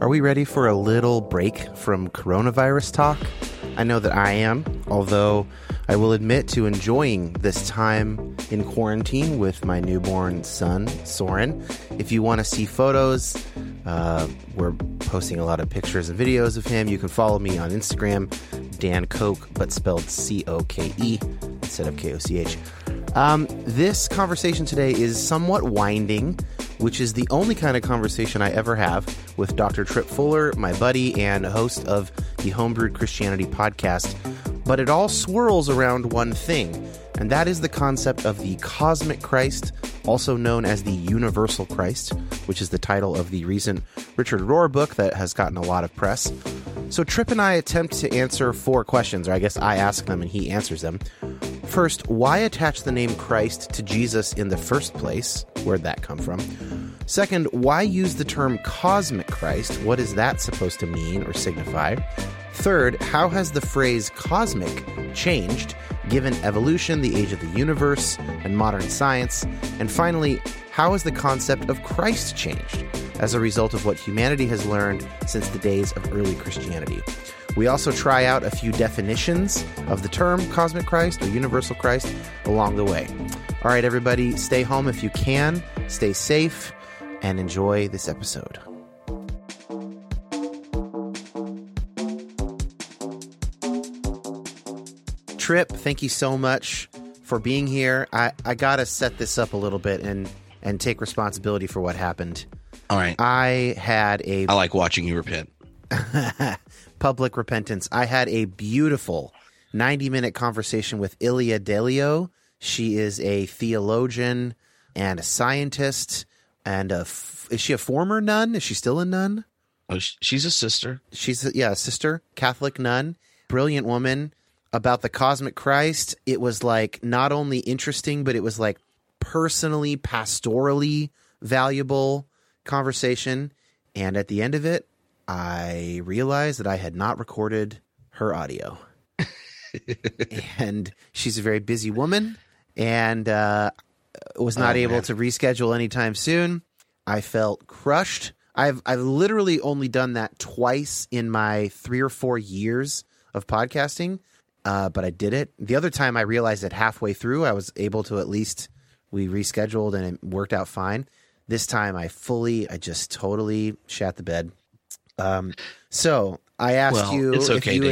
Are we ready for a little break from coronavirus talk? I know that I am, although I will admit to enjoying this time in quarantine with my newborn son, Soren. If you want to see photos, uh, we're posting a lot of pictures and videos of him. You can follow me on Instagram, Dan Koch, but spelled C O K E instead of K O C H. Um, this conversation today is somewhat winding, which is the only kind of conversation I ever have with Dr. Tripp Fuller, my buddy and host of the Homebrewed Christianity podcast. But it all swirls around one thing, and that is the concept of the cosmic Christ, also known as the universal Christ, which is the title of the recent Richard Rohr book that has gotten a lot of press. So Trip and I attempt to answer four questions, or I guess I ask them and he answers them. First, why attach the name Christ to Jesus in the first place? Where'd that come from? Second, why use the term cosmic Christ? What is that supposed to mean or signify? Third, how has the phrase cosmic changed given evolution, the age of the universe, and modern science? And finally, how has the concept of Christ changed as a result of what humanity has learned since the days of early Christianity? We also try out a few definitions of the term cosmic Christ or universal Christ along the way. All right, everybody, stay home if you can, stay safe, and enjoy this episode. Tripp, thank you so much for being here. I, I got to set this up a little bit and, and take responsibility for what happened. All right. I had a I like watching you repent. public repentance. I had a beautiful 90 minute conversation with Ilia Delio. She is a theologian and a scientist. And a f- is she a former nun? Is she still a nun? Oh, she's a sister. She's a, yeah, a sister, Catholic nun, brilliant woman about the cosmic Christ. It was like not only interesting, but it was like personally, pastorally valuable conversation. And at the end of it, I realized that I had not recorded her audio. and she's a very busy woman and uh, was not Oh, able man. to reschedule anytime soon. I felt crushed. I've I've literally only done that twice in my three or four years of podcasting. uh, but I did it. The other time I realized that halfway through I was able to at least we rescheduled and it worked out fine. This time I fully, I just totally shat the bed. Um, so I asked Well, you it's if okay, you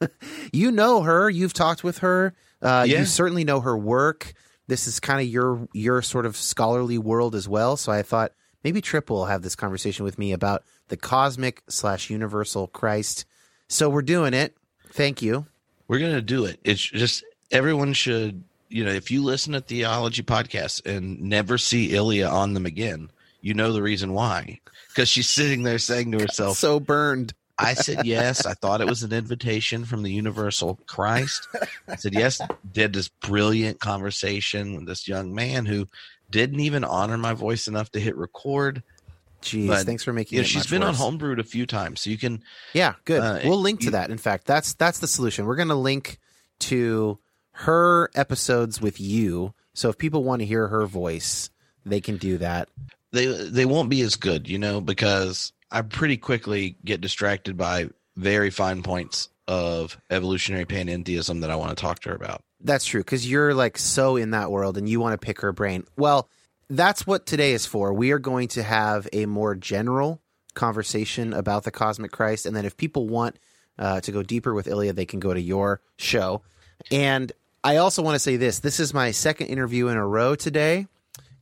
would- you know her. You've talked with her. Uh, Yeah. You certainly know her work. This is kind of your your sort of scholarly world as well. So I thought maybe Trip will have this conversation with me about the cosmic slash universal Christ. So we're doing it. Thank you. We're gonna do it. It's just everyone should, you know, if you listen to theology podcasts and never see Ilia on them again, you know the reason why. Because she's sitting there saying to herself, So burned. I said yes. I thought it was an invitation from the universal Christ. I said yes. Did this brilliant conversation with this young man who didn't even honor my voice enough to hit record. Jeez, But, thanks for making You know, it. she's been on. Homebrewed a few times, so you can. Yeah, good. Uh, we'll link to you- that. In fact, that's that's the solution. We're going to link to her episodes with you. So if people want to hear her voice, they can do that. They they won't be as good, you know, because I pretty quickly get distracted by very fine points of evolutionary panentheism that I want to talk to her about. That's true because you're like so in that world and you want to pick her brain. Well, that's what today is for. We are going to have a more general conversation about the cosmic Christ, and then if people want uh, to go deeper with Ilia, they can go to your show. And I also want to say this: this is my second interview in a row today,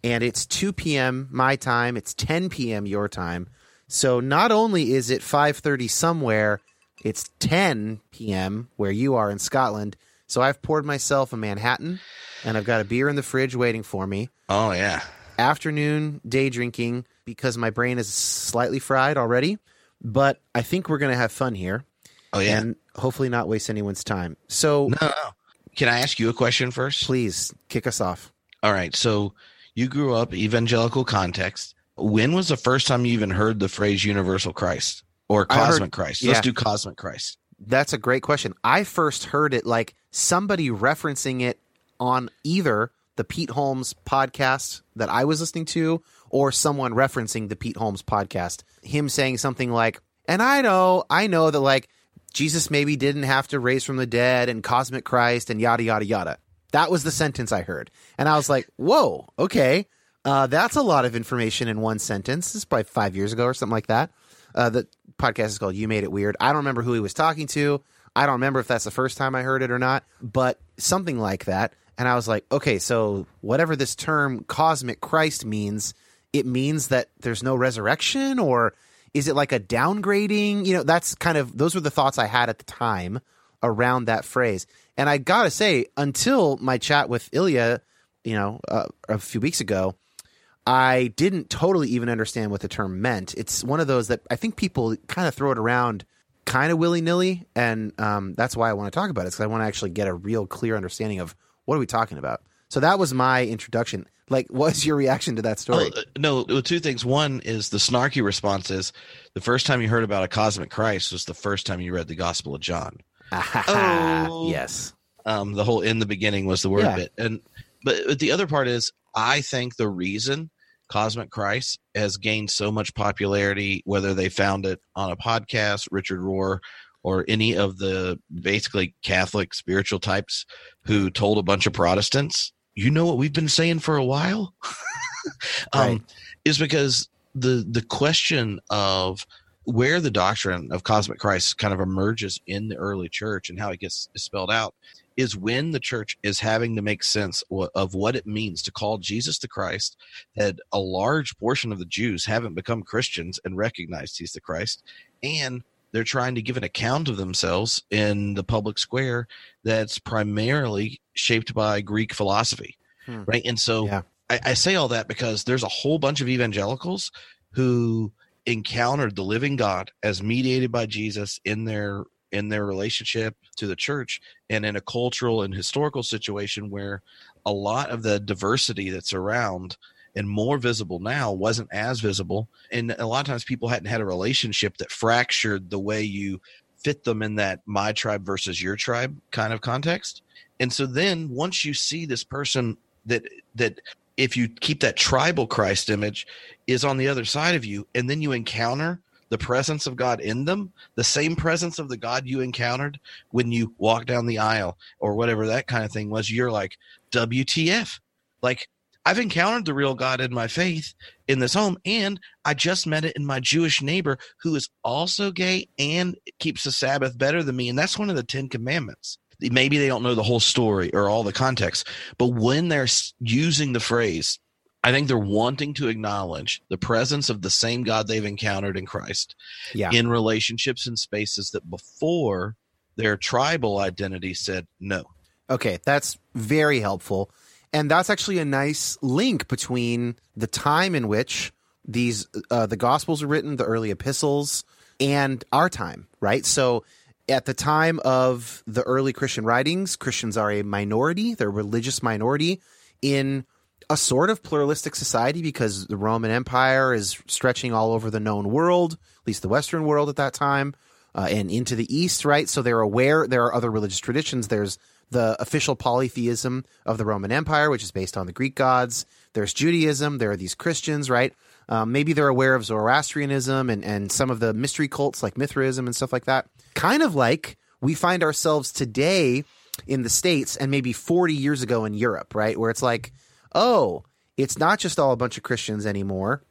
and it's 2 p.m. my time. It's 10 p.m. your time. So not only is it 5:30 somewhere, it's 10 p.m. where you are in Scotland. So I've poured myself a Manhattan, and I've got a beer in the fridge waiting for me. Oh yeah, Afternoon day drinking because my brain is slightly fried already, but I think we're going to have fun here oh yeah. and hopefully not waste anyone's time. So no, no. Can I ask you a question first? please kick us off. All right. So you grew up evangelical context. When was the first time you even heard the phrase universal Christ or I heard- cosmic Christ? Let's yeah. do cosmic Christ. That's a great question. I first heard it like somebody referencing it on either the Pete Holmes podcast that I was listening to or someone referencing the Pete Holmes podcast. Him saying something like, and I know, I know that like Jesus maybe didn't have to raise from the dead and cosmic Christ and yada, yada, yada. That was the sentence I heard. And I was like, whoa, okay. Uh, that's a lot of information in one sentence. This is probably five years ago or something like that. Uh, the podcast is called You Made It Weird. I don't remember who he was talking to. I don't remember if that's the first time I heard it or not, but something like that. And I was like, okay, so whatever this term cosmic Christ means, it means that there's no resurrection or is it like a downgrading? You know, that's kind of those were the thoughts I had at the time around that phrase. And I got to say, until my chat with Ilia, you know, uh, a few weeks ago, I didn't totally even understand what the term meant. It's one of those that I think people kind of throw it around kind of willy nilly. And um, that's why I want to talk about it because I want to actually get a real clear understanding of what are we talking about. So that was my introduction. Like, what's your reaction to that story? Oh, uh, no, two things. One is the snarky response is the first time you heard about a cosmic Christ was the first time you read the Gospel of John. oh. yes. Um, the whole in the beginning was the word Yeah. bit, and but, but the other part is I think the reason Cosmic Christ has gained so much popularity, whether they found it on a podcast, Richard Rohr, or any of the basically Catholic spiritual types who told a bunch of Protestants, you know what we've been saying for a while, um, Right. is because the the question of where the doctrine of cosmic Christ kind of emerges in the early church and how it gets spelled out is when the church is having to make sense of what it means to call Jesus the Christ. That a large portion of the Jews haven't become Christians and recognized he's the Christ, and they're trying to give an account of themselves in the public square that's primarily shaped by Greek philosophy, Hmm. right? And so Yeah. I, I say all that because there's a whole bunch of evangelicals who encountered the living God as mediated by Jesus in their in their relationship to the church and in a cultural and historical situation where a lot of the diversity that's around and more visible now wasn't as visible. And a lot of times people hadn't had a relationship that fractured the way you fit them in that my tribe versus your tribe kind of context. And so then once you see this person that that if you keep that tribal christ image is on the other side of you and then you encounter the presence of God in them, the same presence of the God you encountered when you walked down the aisle or whatever that kind of thing was, you're like, WTF? Like, I've encountered the real God in my faith in this home, and I just met it in my Jewish neighbor who is also gay and keeps the Sabbath better than me. And that's one of the Ten Commandments. Maybe they don't know the whole story or all the context, but when they're using the phrase, I think they're wanting to acknowledge the presence of the same God they've encountered in Christ Yeah. in relationships and spaces that before their tribal identity said no. Okay, that's very helpful. And that's actually a nice link between the time in which these uh, the gospels are written, the early epistles, and our time, right? So at the time of the early Christian writings, Christians are a minority, they're a religious minority in a sort of pluralistic society because the Roman Empire is stretching all over the known world, at least the Western world at that time, uh, and into the East, right? So they're aware there are other religious traditions. There's the official polytheism of the Roman Empire, which is based on the Greek gods. There's Judaism. There are these Christians, right? Um, maybe they're aware of Zoroastrianism and, and some of the mystery cults like Mithraism and stuff like that. Kind of like we find ourselves today in the States and maybe 40 years ago in Europe, right? Where it's like, oh, it's not just all a bunch of Christians anymore.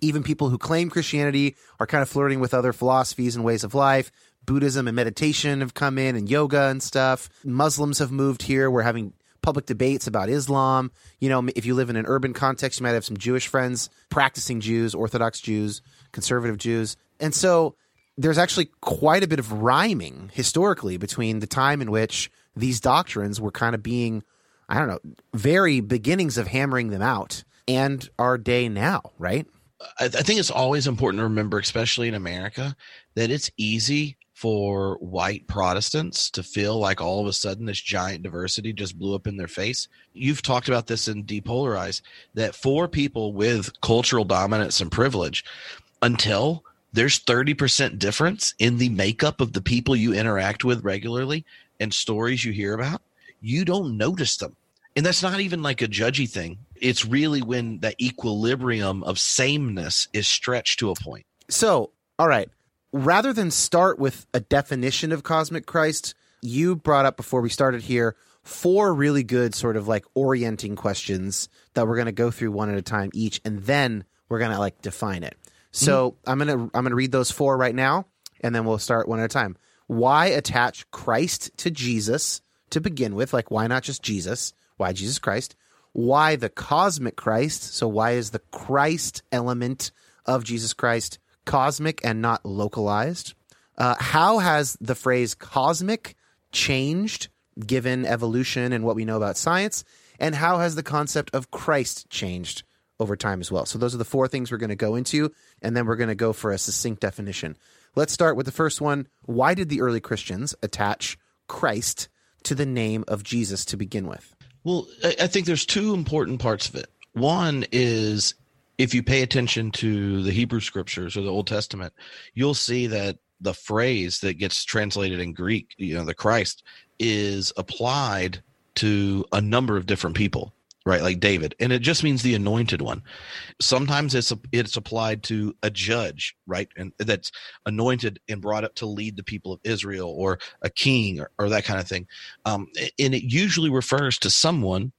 Even people who claim Christianity are kind of flirting with other philosophies and ways of life. Buddhism and meditation have come in, and yoga and stuff. Muslims have moved here. We're having public debates about Islam. You know, if you live in an urban context, you might have some Jewish friends, practicing Jews, Orthodox Jews, conservative Jews. And so there's actually quite a bit of rhyming historically between the time in which these doctrines were kind of being, I don't know, very beginnings of hammering them out and our day now, right? I, think it's always important to remember, especially in America, that it's easy for white Protestants to feel like all of a sudden this giant diversity just blew up in their face. You've talked about this in Depolarize that for people with cultural dominance and privilege, until there's 30% difference in the makeup of the people you interact with regularly and stories you hear about, you don't notice them. And that's not even like a judgy thing. It's really when that equilibrium of sameness is stretched to a point. So, all right, rather than start with a definition of cosmic Christ, you brought up before we started here four really good sort of like orienting questions that we're going to go through one at a time each and then we're going to like define it. Mm-hmm. So, I'm going to I'm going to read those four right now and then we'll start one at a time. Why attach Christ to Jesus to begin with? Like why not just Jesus? Why Jesus Christ? Why the cosmic Christ? So why is the Christ element of Jesus Christ cosmic and not localized? Uh, how has the phrase cosmic changed given evolution and what we know about science? And how has the concept of Christ changed over time as well? So, those are the four things we're going to go into, and then we're going to go for a succinct definition. Let's start with the first one. Why did the early Christians attach Christ to the name of Jesus to begin with? Well, I I think there's two important parts of it. One is if you pay attention to the Hebrew scriptures or the Old Testament, you'll see that the phrase that gets translated in Greek, you know, the Christ, is applied to a number of different people, right? Like David, and it just means the anointed one. Sometimes it's it's applied to a judge, right, and that's anointed and brought up to lead the people of Israel, or a king, or, or that kind of thing. Um, and it usually refers to someone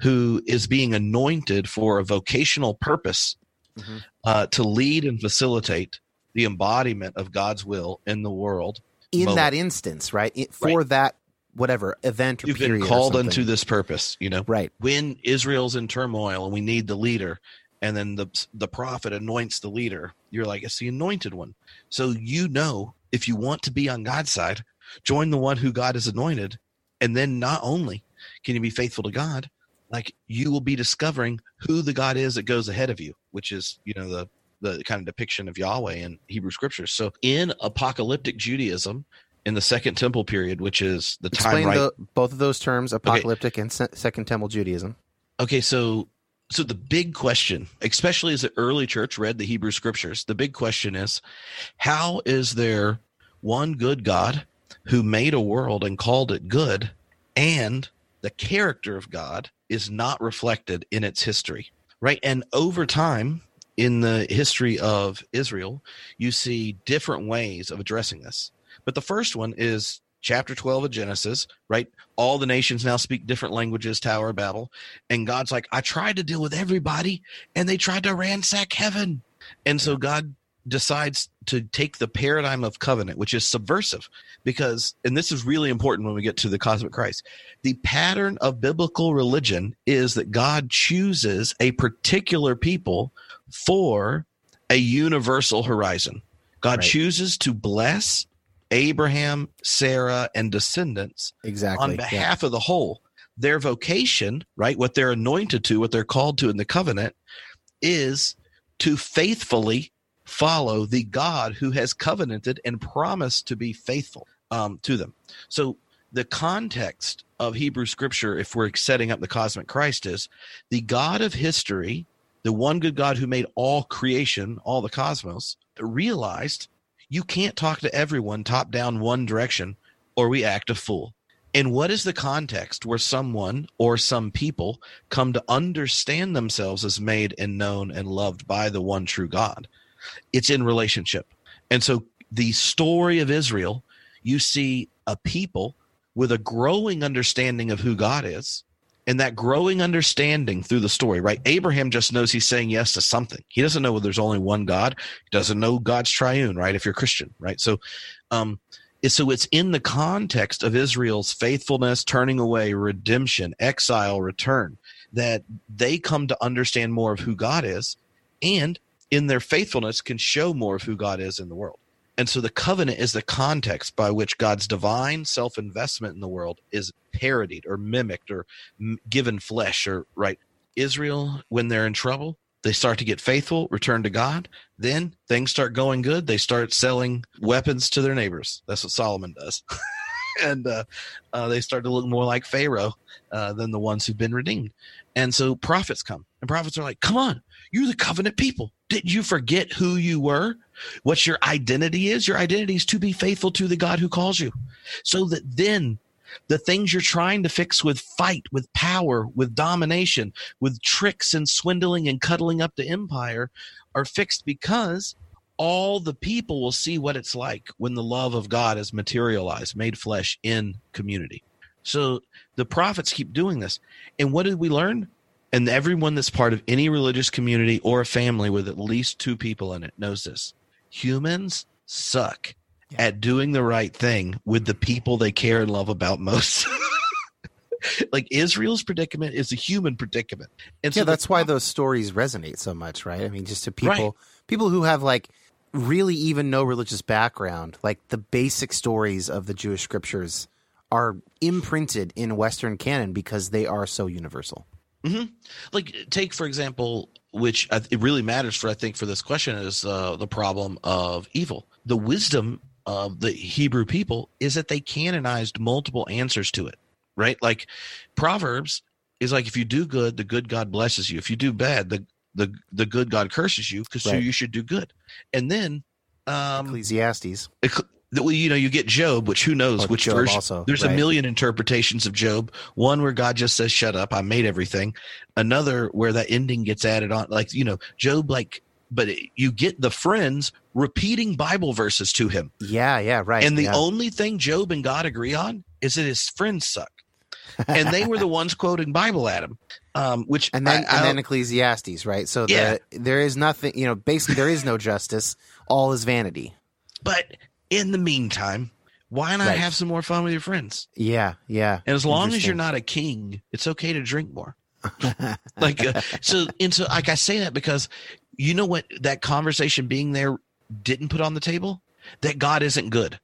who is being anointed for a vocational purpose Mhm. uh, to lead and facilitate the embodiment of God's will in the world. In Moment. that instance, right? It- for that whatever event or You've period. been called unto this purpose, you know. Right. When Israel's in turmoil and we need the leader, and then the the prophet anoints the leader, you're like, it's the anointed one. So you know, if you want to be on God's side, join the one who God has anointed, and then not only can you be faithful to God, like you will be discovering who the God is that goes ahead of you, which is you know the the kind of depiction of Yahweh in Hebrew scriptures. So in apocalyptic Judaism, in the Second Temple period, which is the Explain time right the, both of those terms, apocalyptic and se- Second Temple Judaism. Okay, so so the big question, especially as the early church read the Hebrew scriptures, the big question is how is there one good God who made a world and called it good and the character of God is not reflected in its history, right? And over time, in the history of Israel, you see different ways of addressing this. But the first one is chapter 12 of Genesis, right? All the nations now speak different languages, Tower of Babel. And God's like, I tried to deal with everybody, and they tried to ransack heaven. And so God decides to take the paradigm of covenant, which is subversive, because, and this is really important when we get to the cosmic Christ, the pattern of biblical religion is that God chooses a particular people for a universal horizon. God right. chooses to bless Abraham, Sarah, and descendants exactly on behalf yeah. of the whole. Their vocation, right, what they're anointed to, what they're called to in the covenant, is to faithfully follow the God who has covenanted and promised to be faithful um, to them. So the context of Hebrew scripture, if we're setting up the cosmic Christ, is the God of history, the one good God who made all creation, all the cosmos, realized you can't talk to everyone top down one direction or we act a fool. And what is the context where someone or some people come to understand themselves as made and known and loved by the one true God? It's in relationship. And so the story of Israel, you see a people with a growing understanding of who God is and that growing understanding through the story, right? Abraham just knows he's saying yes to something. He doesn't know there's only one God. He doesn't know God's triune, right? If you're Christian, right? So, um, so it's in the context of Israel's faithfulness, turning away, redemption, exile, return, that they come to understand more of who God is, and in their faithfulness can show more of who God is in the world. And so the covenant is the context by which God's divine self investment in the world is parodied or mimicked or given flesh or right. Israel, when they're in trouble, they start to get faithful, return to God. Then things start going good. They start selling weapons to their neighbors. That's what Solomon does. and uh, uh, they start to look more like Pharaoh uh, than the ones who've been redeemed. And so prophets come, and prophets are like, "Come on, you're the covenant people. Did you forget who you were? What your identity is? Your identity is to be faithful to the God who calls you, so that then." The things you're trying to fix with fight, with power, with domination, with tricks and swindling and cuddling up the empire are fixed because all the people will see what it's like when the love of God is materialized, made flesh in community. So the prophets keep doing this. And what did we learn? And everyone that's part of any religious community or a family with at least two people in it knows this. Humans suck yeah. at doing the right thing with the people they care and love about most. like Israel's predicament is a human predicament. And yeah, so that's the, why those stories resonate so much, right? I mean, just to people right. people who have like really even no religious background, like the basic stories of the Jewish scriptures are imprinted in Western canon because they are so universal. Mm-hmm. Like, take for example, which it really matters for I think for this question is uh, the problem of evil. The wisdom of the Hebrew people is that they canonized multiple answers to it. Right, like Proverbs is like if you do good, the good God blesses you. If you do bad, the the the good God curses you because right. so you should do good. And then um, Ecclesiastes. Well, you know, you get Job, which who knows which Job version. Also, There's right. a million interpretations of Job. One where God just says, "Shut up, I made everything." Another where that ending gets added on, like you know, Job, like, but you get the friends repeating Bible verses to him. Yeah, yeah, right. And the yeah. only thing Job and God agree on is that his friends suck and they were the ones quoting Bible at him. Um, which and then I, and then Ecclesiastes, right? So yeah. the, there is nothing, you know, basically there is no justice. All is vanity. But in the meantime, why not right. have some more fun with your friends? Yeah, yeah. And as long as you're not a king, it's okay to drink more. like uh, so, and so, like I say that because you know what that conversation being there didn't put on the table that God isn't good.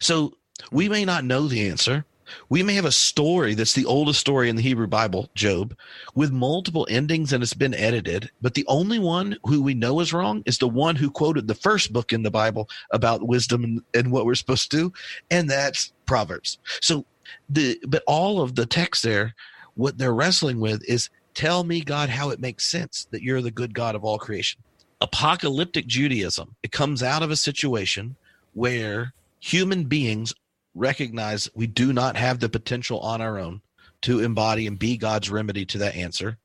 So we may not know the answer, we may have a story that's the oldest story in the Hebrew Bible, Job, with multiple endings and it's been edited, but the only one who we know is wrong is the one who quoted the first book in the Bible about wisdom and, and what we're supposed to do, and that's Proverbs. So the but all of the text there, what they're wrestling with is tell me, God, how it makes sense that you're the good God of all creation. Apocalyptic Judaism, it comes out of a situation where human beings recognize we do not have the potential on our own to embody and be God's remedy to that answer.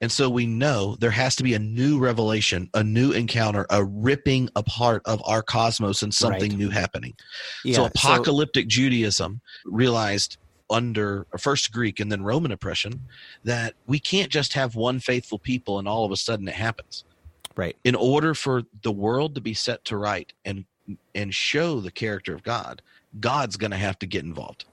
And so we know there has to be a new revelation, a new encounter, a ripping apart of our cosmos and something Right. new happening. Yeah, so apocalyptic Judaism realized under first Greek and then Roman oppression that we can't just have one faithful people and all of a sudden it happens. right. In order for the world to be set to right and and show the character of God, God's going to have to get involved.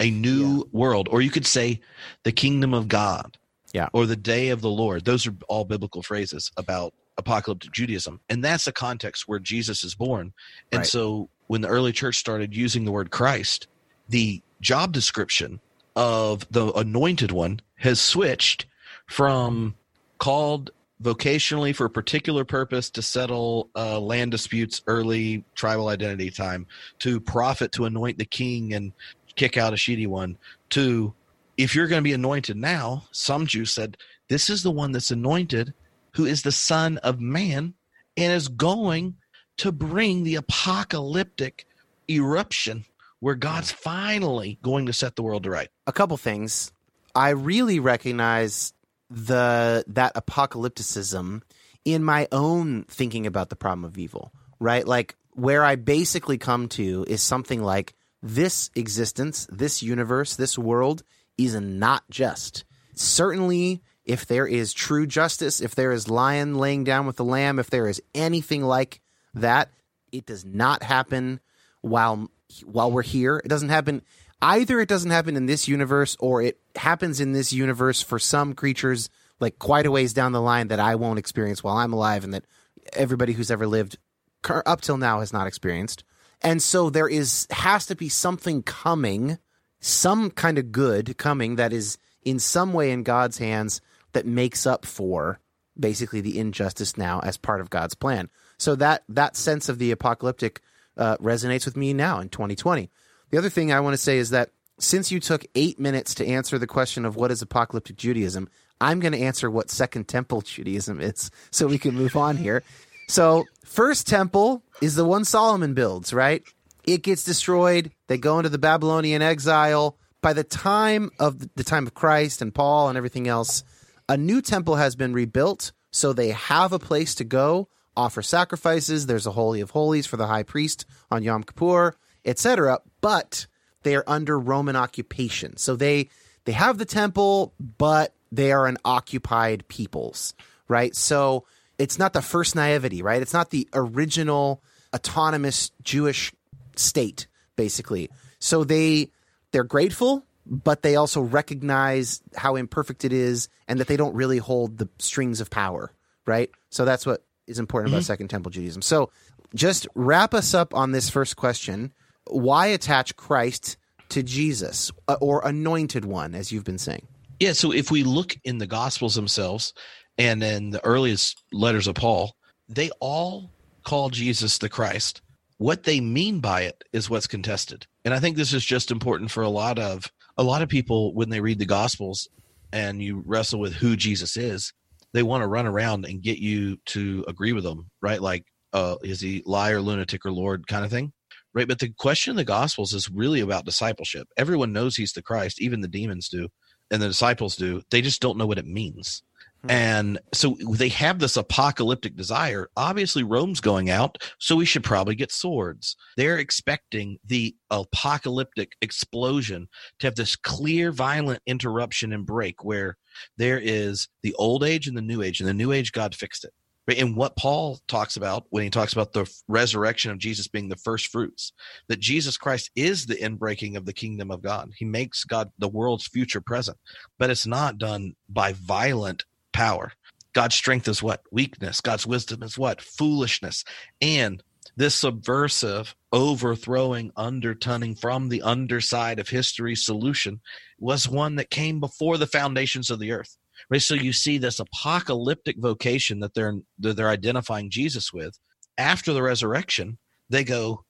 A new world, or you could say the kingdom of God. Yeah. Or the day of the Lord. Those are all biblical phrases about apocalyptic Judaism. And that's the context where Jesus is born. And Right. so when the early church started using the word Christ, the job description of the anointed one has switched from called vocationally for a particular purpose to settle uh, land disputes early tribal identity time to prophet to anoint the king and kick out a shitty one to if you're going to be anointed now some jews said this is the one that's anointed who is the son of man and is going to bring the apocalyptic eruption where god's finally going to set the world to right a couple things. I really recognize the that apocalypticism in my own thinking about the problem of evil, right? Like where I basically come to is something like this existence, this universe, this world is not just. Certainly, if there is true justice, if there is lion laying down with the lamb, if there is anything like that, it does not happen while while we're here. It doesn't happen either it doesn't happen in this universe or it happens in this universe for some creatures like quite a ways down the line that I won't experience while I'm alive and that everybody who's ever lived up till now has not experienced. And so there is has to be something coming, some kind of good coming that is in some way in God's hands that makes up for basically the injustice now as part of God's plan. So that that sense of the apocalyptic uh, resonates with me now in 2020. The other thing I want to say is that since you took eight minutes to answer the question of what is apocalyptic Judaism, I'm going to answer what Second Temple Judaism is so we can move on here. So, First Temple is the one Solomon builds, right? It gets destroyed. They go into the Babylonian exile. By the time of the time of Christ and Paul and everything else, a new temple has been rebuilt. So they have a place to go, offer sacrifices. There's a holy of holies for the high priest on Yom Kippur, etc. But they are under Roman occupation. So they they have the temple, but they are an occupied peoples, right? So it's not the first naivety, right? It's not the original autonomous Jewish state, basically. So they they're grateful, but they also recognize how imperfect it is and that they don't really hold the strings of power, right? So that's what is important about mm-hmm. Second Temple Judaism. So just wrap us up on this first question. Why attach Christ to Jesus uh, or anointed one, as you've been saying? Yeah, so if we look in the Gospels themselves and in the earliest letters of Paul, they all call Jesus the Christ. What they mean by it is what's contested. And I think this is just important for a lot of a lot of people when they read the Gospels and you wrestle with who Jesus is, they want to run around and get you to agree with them, right? Like, uh, is he liar, lunatic, or Lord kind of thing? Right. But the question of the Gospels is really about discipleship. Everyone knows he's the Christ, even the demons do and the disciples do. They just don't know what it means. Hmm. And so they have this apocalyptic desire. Obviously, Rome's going out, so we should probably get swords. They're expecting the apocalyptic explosion to have this clear, violent interruption and break where there is the old age and the new age. And the new age, God fixed it. Right? And what Paul talks about when he talks about the resurrection of Jesus being the first fruits, that Jesus Christ is the inbreaking of the kingdom of God. He makes God the world's future present, but it's not done by violent power. God's strength is what? Weakness. God's wisdom is what? Foolishness. And this subversive, overthrowing, underturning from the underside of history solution was one that came before the foundations of the earth. Right? So you see this apocalyptic vocation that they're that they're identifying Jesus with. After the resurrection, they go,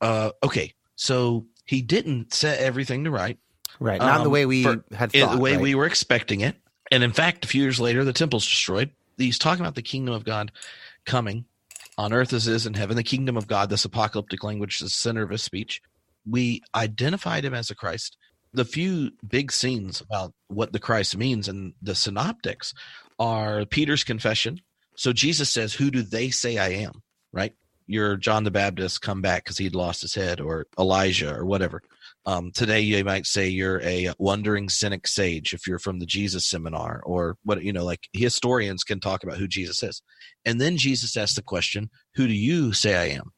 uh, okay, so he didn't set everything to right Right. Not in the Um, way we for- had thought. the way right? we were expecting it. And in fact, a few years later, the temple's destroyed. He's talking about the kingdom of God coming on earth as it is in heaven. The kingdom of God, this apocalyptic language, is the center of his speech. We identified him as a Christ. The few big scenes about what the Christ means in the synoptics are Peter's confession. So Jesus says, Who do they say I am? Right? You're John the Baptist come back because he'd lost his head, or Elijah, or whatever. Um, today, you might say you're a wandering cynic sage if you're from the Jesus seminar, or what, you know, like historians can talk about who Jesus is. And then Jesus asks the question, Who do you say I am?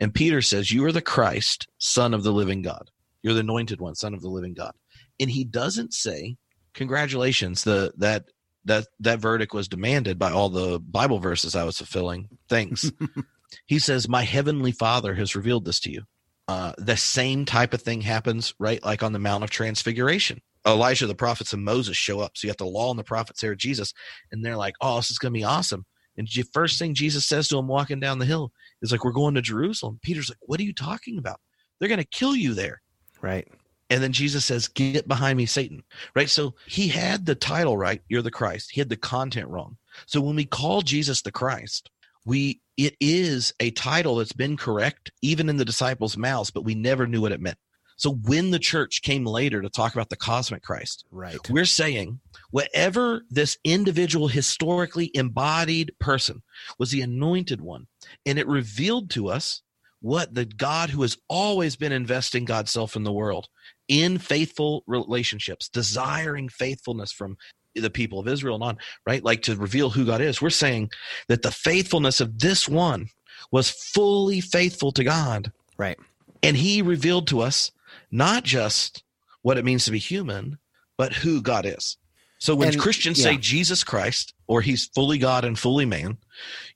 And Peter says, You are the Christ, Son of the living God. You're the anointed one, Son of the living God. And he doesn't say, Congratulations, the that that that verdict was demanded by all the Bible verses I was fulfilling. Thanks. he says, My heavenly Father has revealed this to you. Uh, the same type of thing happens, right? Like on the Mount of Transfiguration. Elijah, the prophets, and Moses show up. So you have the law and the prophets there, Jesus, and they're like, "Oh, this is going to be awesome." And the first thing Jesus says to him walking down the hill is like, "We're going to Jerusalem." Peter's like, "What are you talking about? They're going to kill you there." Right. And then Jesus says, Get behind me, Satan. Right? So he had the title right. You're the Christ. He had the content wrong. So when we call Jesus the Christ, we it is a title that's been correct even in the disciples' mouths, but we never knew what it meant. So when the church came later to talk about the cosmic Christ, right. we're saying whatever this individual historically embodied person was the anointed one, and it revealed to us what the God who has always been investing God's self in the world in faithful relationships, desiring faithfulness from the people of Israel and on, right? Like to reveal who God is. We're saying that the faithfulness of this one was fully faithful to God. Right. And he revealed to us not just what it means to be human, but who God is. So when and, Christians yeah. say Jesus Christ or he's fully God and fully man,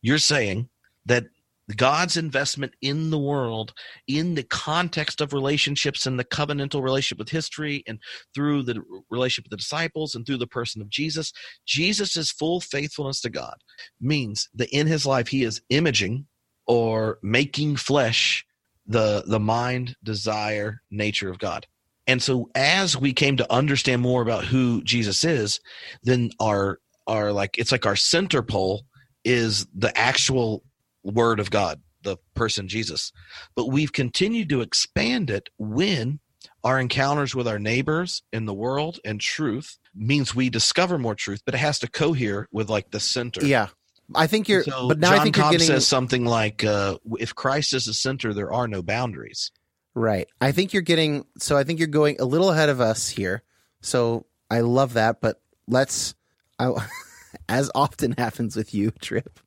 you're saying that God's investment in the world in the context of relationships and the covenantal relationship with history and through the relationship with the disciples and through the person of Jesus. Jesus' full faithfulness to God means that in his life he is imaging or making flesh the the mind, desire, nature of God. And so as we came to understand more about who Jesus is, then our our like it's like our center pole is the actual word of God, the person Jesus. But we've continued to expand it when our encounters with our neighbors in the world and truth means we discover more truth, but it has to cohere with like the center. Yeah. I think you're, so but now John I think Cobb you're getting says something like, uh, "If Christ is the center, there are no boundaries." Right. I think you're getting. So I think you're going a little ahead of us here. So I love that, but let's. I, as often happens with you, Tripp,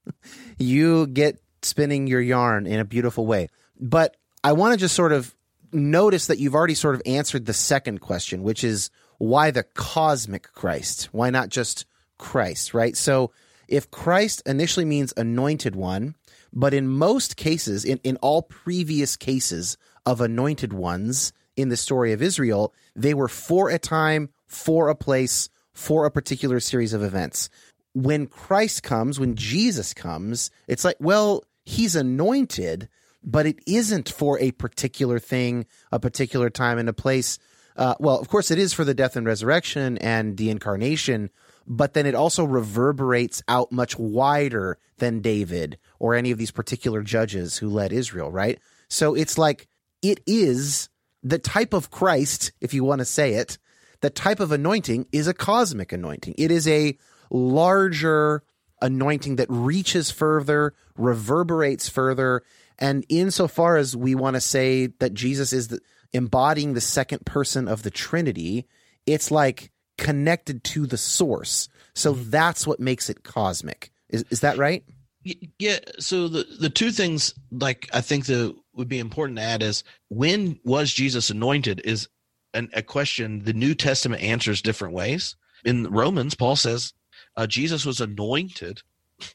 you get spinning your yarn in a beautiful way. But I want to just sort of notice that you've already sort of answered the second question, which is why the cosmic Christ? Why not just Christ, right? So if Christ initially means anointed one, but in most cases, in, in all previous cases of anointed ones in the story of Israel, they were for a time, for a place, for a particular series of events. When Christ comes, when Jesus comes, it's like, well, he's anointed, but it isn't for a particular thing, a particular time and a place. Uh, well, of course, it is for the death and resurrection and the incarnation, but then it also reverberates out much wider than David or any of these particular judges who led Israel, right? So it's like it is the type of Christ, if you want to say it, the type of anointing is a cosmic anointing. It is a larger anointing that reaches further, reverberates further. And insofar as we want to say that Jesus is the, embodying the second person of the Trinity, it's like connected to the source. So mm-hmm. that's what makes it cosmic. Is, is that right? Yeah. So the, the two things like I think that would be important to add is when was Jesus anointed is an, a question the New Testament answers different ways. In Romans, Paul says uh, Jesus was anointed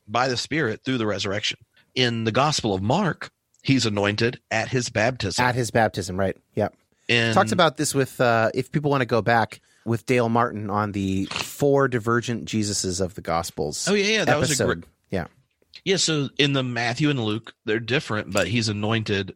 by the Spirit through the resurrection. In the Gospel of Mark, he's anointed at his baptism. At his baptism, right? Yep. And Talks about this with uh, if people want to go back with Dale Martin on the four divergent Jesuses of the Gospels. Oh yeah, yeah, that episode. was a great. Yeah, yeah. So in the Matthew and Luke, they're different, but he's anointed,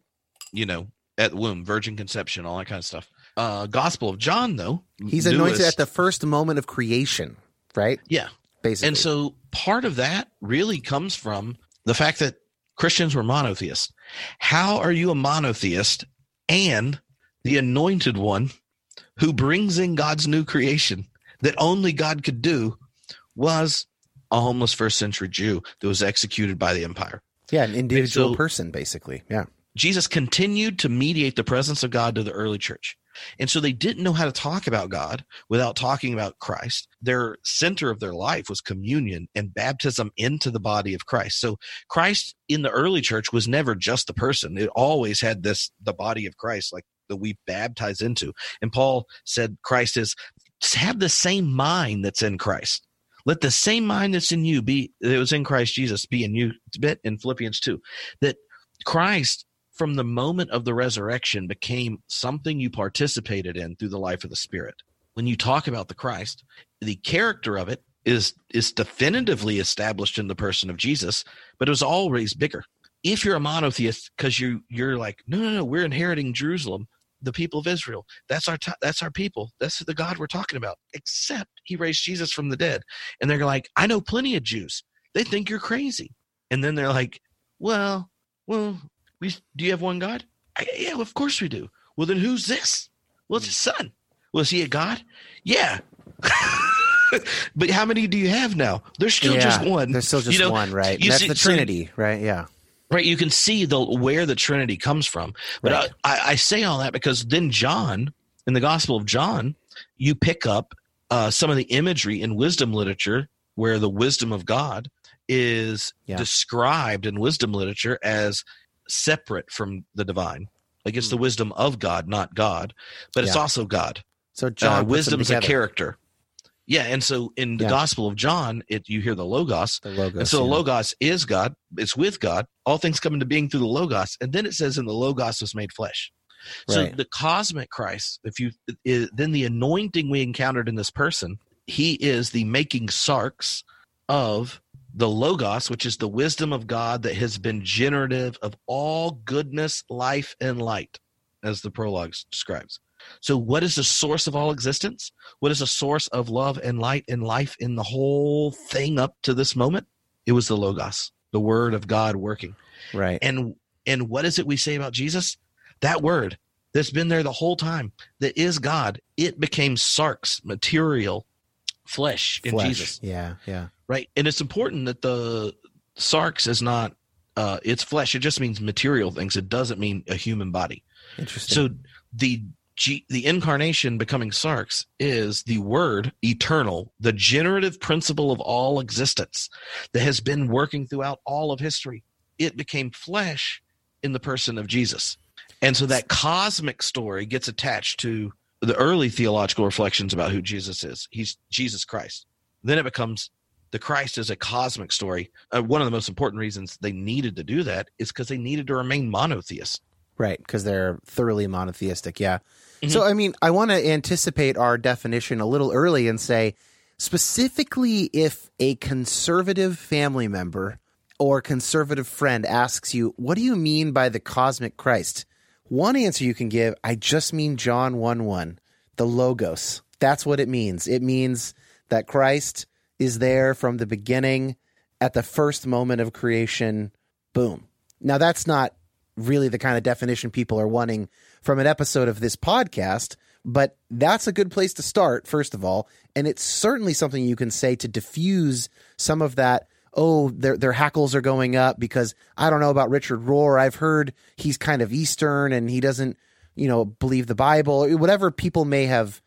you know, at the womb, virgin conception, all that kind of stuff. Uh, Gospel of John, though, he's newest, anointed at the first moment of creation, right? Yeah, basically. And so part of that really comes from the fact that Christians were monotheists. How are you a monotheist and the anointed one who brings in God's new creation that only God could do was a homeless first century Jew that was executed by the empire. Yeah, an individual so- person, basically. Yeah. Jesus continued to mediate the presence of God to the early church. And so they didn't know how to talk about God without talking about Christ. Their center of their life was communion and baptism into the body of Christ. So Christ in the early church was never just the person. It always had this the body of Christ like that we baptize into. And Paul said Christ is have the same mind that's in Christ. Let the same mind that's in you be that was in Christ Jesus be in you. Bit in Philippians 2 that Christ from the moment of the resurrection became something you participated in through the life of the spirit. When you talk about the christ the character of it is is definitively established in the person of jesus but it was always bigger. If you're a monotheist because you you're like no no no we're inheriting jerusalem the people of israel. That's our t- that's our people. That's the god we're talking about. Except he raised jesus from the dead. And they're like i know plenty of jews. They think you're crazy. And then they're like well well we do you have one God? I, yeah, of course we do. Well, then who's this? Well, it's his son. Well, is he a God? Yeah. but how many do you have now? There's still yeah, just one. There's still just You know, one, right? That's see- the so- Trinity, right? Yeah. right you can see the where the trinity comes from but Right. I, I, I say all that because then john in the gospel of john you pick up uh, some of the imagery in wisdom literature where the wisdom of god is Yeah. described in wisdom literature as separate from the divine like it's the Hmm. wisdom of god not god but it's also god So John uh, wisdom's a character yeah and so in the Yeah. gospel of john it you hear the logos The logos. and so the. Logos is God. It's with God. All things come into being through the Logos. And then it says, and the Logos was made flesh. So Right. the cosmic Christ, if you is, then the anointing we encountered in this person, he is the making sarx of the Logos, which is the wisdom of God that has been generative of all goodness, life, and light, as the prologue describes. So, what is the source of all existence? What is the source of love and light and life in the whole thing up to this moment? It was the Logos, the Word of God working. Right. And and what is it we say about Jesus? That word that's been there the whole time, that is God. It became sarx, material, flesh in Flesh. Jesus, Yeah. Yeah. right? And it's important that the sarx is not uh, it's flesh. It just means material things. It doesn't mean a human body. Interesting. So the G, the incarnation becoming sarx is the word eternal, the generative principle of all existence that has been working throughout all of history. It became flesh in the person of Jesus. And so that cosmic story gets attached to the early theological reflections about who Jesus is. He's Jesus Christ. Then it becomes the Christ is a cosmic story. Uh, one of the most important reasons they needed to do that is because they needed to remain monotheist. Right, because they're thoroughly monotheistic. Yeah. Mhm. So, I mean, I want to anticipate our definition a little early and say specifically if a conservative family member or conservative friend asks you, What do you mean by the cosmic Christ? One answer you can give, I just mean John 1 1, the Logos. That's what it means. It means that Christ is there from the beginning at the first moment of creation. Boom. Now, that's not really the kind of definition people are wanting from an episode of this podcast, but that's a good place to start, first of all. And it's certainly something you can say to diffuse some of that. Oh, their their hackles are going up because I don't know about Richard Rohr. I've heard he's kind of Eastern and he doesn't, you know, believe the Bible. Whatever people may have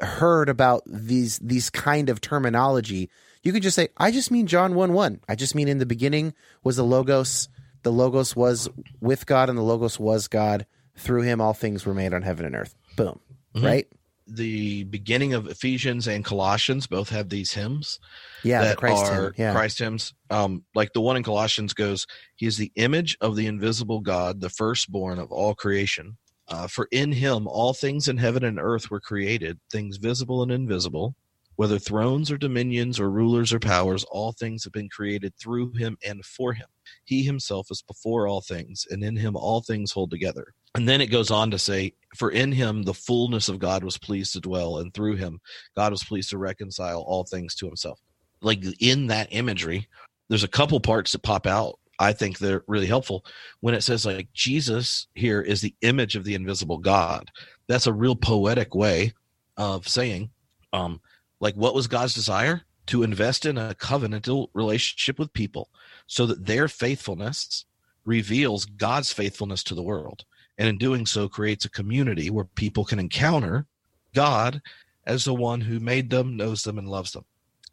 heard about these these kind of terminology, you could just say, I just mean John 1 1. I just mean in the beginning was the Logos. The Logos was with God, and the Logos was God. Through him, all things were made on heaven and earth. Boom. Mhm. Right? The beginning of Ephesians and Colossians both have these hymns Yeah, that Christ are hymn. Yeah. Christ hymns. Um, like the one in Colossians goes, "He is the image of the invisible God, the firstborn of all creation. Uh, for in Him all things in heaven and earth were created, things visible and invisible, whether thrones or dominions or rulers or powers. All things have been created through Him and for Him. He Himself is before all things, and in Him all things hold together." And then it goes on to say, For in him the fullness of God was pleased to dwell, and through him God was pleased to reconcile all things to himself. Like in that imagery, there's a couple parts that pop out. I think they're really helpful when it says, like, Jesus here is the image of the invisible God. That's a real poetic way of saying, um, like, what was God's desire? to invest in a covenantal relationship with people so that their faithfulness reveals God's faithfulness to the world. And in doing so, creates a community where people can encounter God as the one who made them, knows them, and loves them.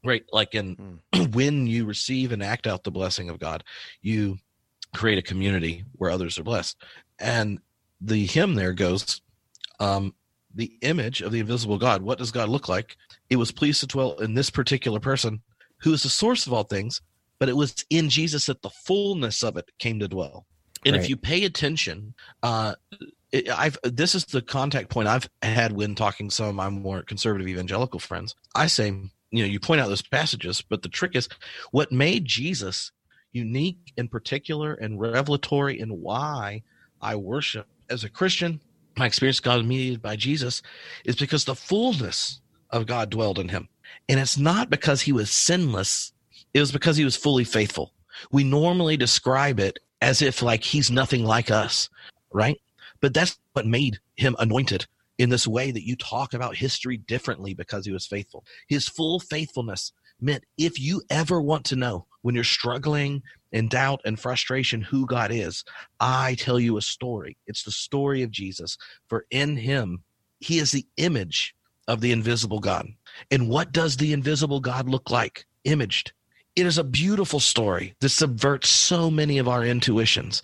Right? Like in mm. when you receive and act out the blessing of God, you create a community where others are blessed. And the hymn there goes, um, the image of the invisible God. What does God look like? It was pleased to dwell in this particular person who is the source of all things, but it was in Jesus that the fullness of it came to dwell. And right. if you pay attention, uh, it, I've this is the contact point I've had when talking some of my more conservative evangelical friends. I say, you know, you point out those passages, but the trick is what made Jesus unique and particular and revelatory and why I worship as a Christian. My experience God mediated by Jesus is because the fullness of God dwelled in him. And it's not because he was sinless, it was because he was fully faithful. We normally describe it as if like he's nothing like us, right? But that's what made him anointed in this way that you talk about history differently because he was faithful. His full faithfulness meant if you ever want to know when you're struggling in doubt and frustration who God is, I tell you a story. It's the story of Jesus. For in him, he is the image of the invisible God. And what does the invisible God look like? Imaged. It is a beautiful story that subverts so many of our intuitions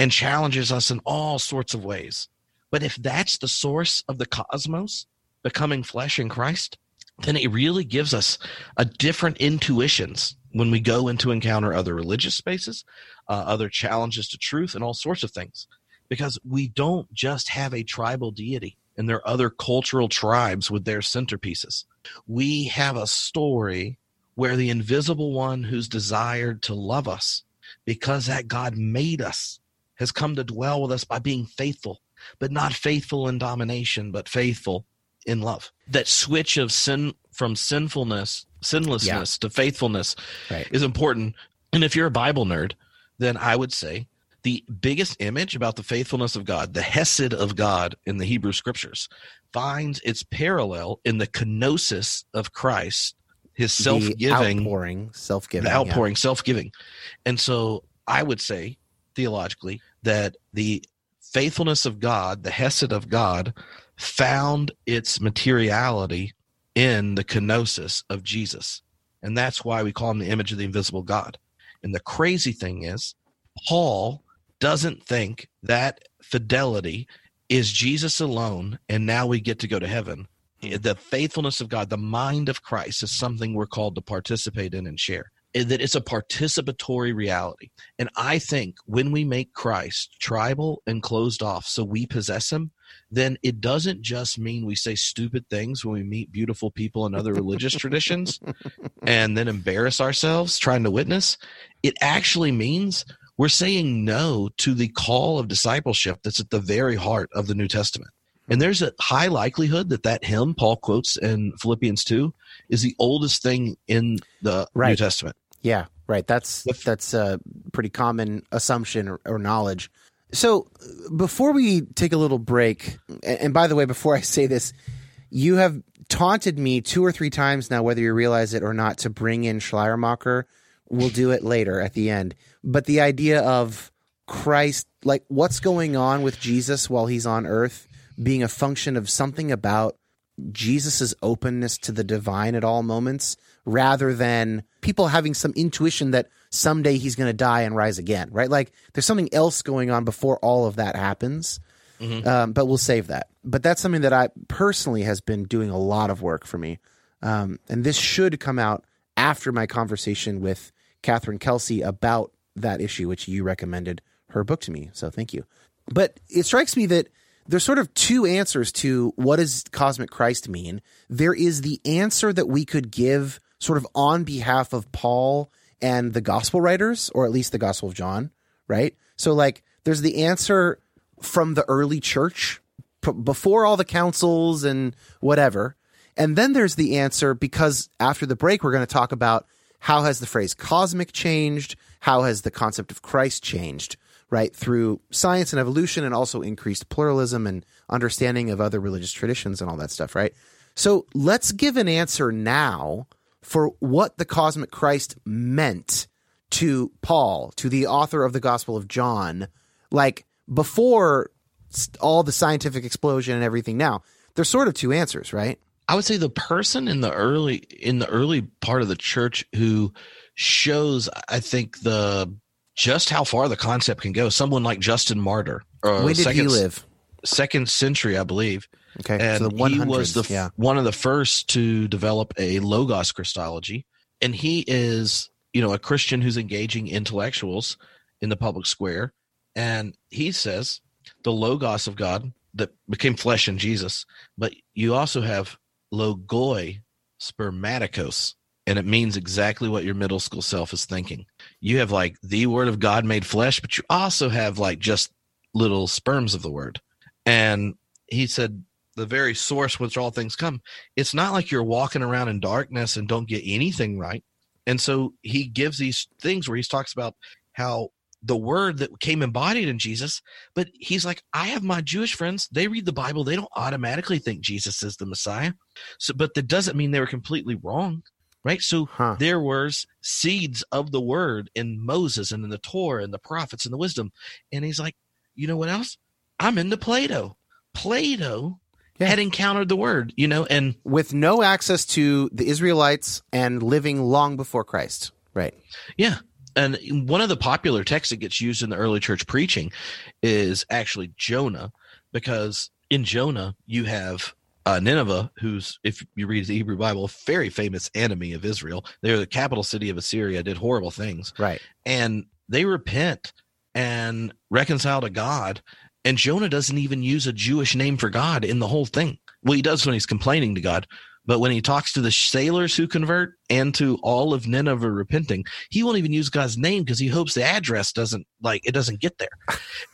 and challenges us in all sorts of ways. But if that's the source of the cosmos becoming flesh in Christ, then it really gives us a different intuitions when we go into encounter other religious spaces, uh, other challenges to truth, and all sorts of things. Because we don't just have a tribal deity and there are other cultural tribes with their centerpieces. We have a story where the invisible one who's desired to love us because that God made us has come to dwell with us by being faithful, but not faithful in domination, but faithful in love. That switch of sin from sinfulness, sinlessness yeah. to faithfulness right. is important. And if you're a Bible nerd, then I would say the biggest image about the faithfulness of God, the Hesed of God in the Hebrew scriptures, finds its parallel in the kenosis of Christ his self-giving outpouring self-giving the outpouring yeah. self-giving. And so i would say theologically that the faithfulness of god the hesed of god found its materiality in the kenosis of jesus. And that's why we call him the image of the invisible god. And the crazy thing is paul doesn't think that fidelity is jesus alone and now we get to go to heaven the faithfulness of God, the mind of Christ is something we're called to participate in and share. That it's a participatory reality. And I think when we make Christ tribal and closed off so we possess him, then it doesn't just mean we say stupid things when we meet beautiful people in other religious traditions and then embarrass ourselves trying to witness. It actually means we're saying no to the call of discipleship that's at the very heart of the New Testament. And there's a high likelihood that that hymn Paul quotes in Philippians 2 is the oldest thing in the right. New Testament. Yeah, right. That's that's a pretty common assumption or, or, knowledge. So before we take a little break, and by the way, before I say this, you have taunted me two or three times now, whether you realize it or not, to bring in Schleiermacher. We'll do it later at the end. But the idea of Christ, like what's going on with Jesus while he's on earth, being a function of something about Jesus's openness to the divine at all moments rather than people having some intuition that someday he's going to die and rise again, right? Like there's something else going on before all of that happens. Mm-hmm. Um, but we'll save that. But that's something that I personally has been doing a lot of work for me. Um, and this should come out after my conversation with Catherine Kelsey about that issue, which you recommended her book to me. So thank you. But it strikes me that there's sort of two answers to what does cosmic Christ mean. There is the answer that we could give sort of on behalf of Paul and the gospel writers, or at least the Gospel of John, right? So, like, there's the answer from the early church p- before all the councils and whatever. And then there's the answer because after the break, we're going to talk about how has the phrase cosmic changed? How has the concept of Christ changed? Right, through science and evolution and also increased pluralism and understanding of other religious traditions and all that stuff, right? So let's give an answer now for what the cosmic Christ meant to Paul, to the author of the Gospel of John, like before all the scientific explosion and everything now, there's sort of two answers, right? I would say the person in the early in the early part of the church who shows I think the just how far the concept can go. Someone like Justin Martyr. Uh, when did second, he live? Second century, I believe. Okay, and so he was the yeah. one of the first to develop a logos Christology, and he is you know a Christian who's engaging intellectuals in the public square, and he says the logos of God that became flesh in Jesus, but you also have logoi spermatikos, and it means exactly what your middle school self is thinking. You have like the word of God made flesh, but you also have like just little sperms of the word. And he said, the very source which all things come. It's not like you're walking around in darkness and don't get anything right. And so he gives these things where he talks about how the word that came embodied in Jesus, but he's like, I have my Jewish friends, they read the Bible, they don't automatically think Jesus is the Messiah. So but that doesn't mean they were completely wrong. Right. So huh. there was seeds of the word in Moses and in the Torah and the prophets and the wisdom. And he's like, you know what else? I'm into Plato. Plato yeah. had encountered the word, you know, and with no access to the Israelites and living long before Christ. Right. Yeah and one of the popular texts that gets used in the early church preaching is actually Jonah, because in Jonah you have uh, Nineveh, who's, if you read the Hebrew Bible, a very famous enemy of Israel. They're the capital city of Assyria, did horrible things. Right. And they repent and reconcile to God. And Jonah doesn't even use a Jewish name for God in the whole thing. Well, he does when he's complaining to God, but when he talks to the sailors who convert and to all of Nineveh repenting, he won't even use God's name because he hopes the address doesn't like it doesn't get there.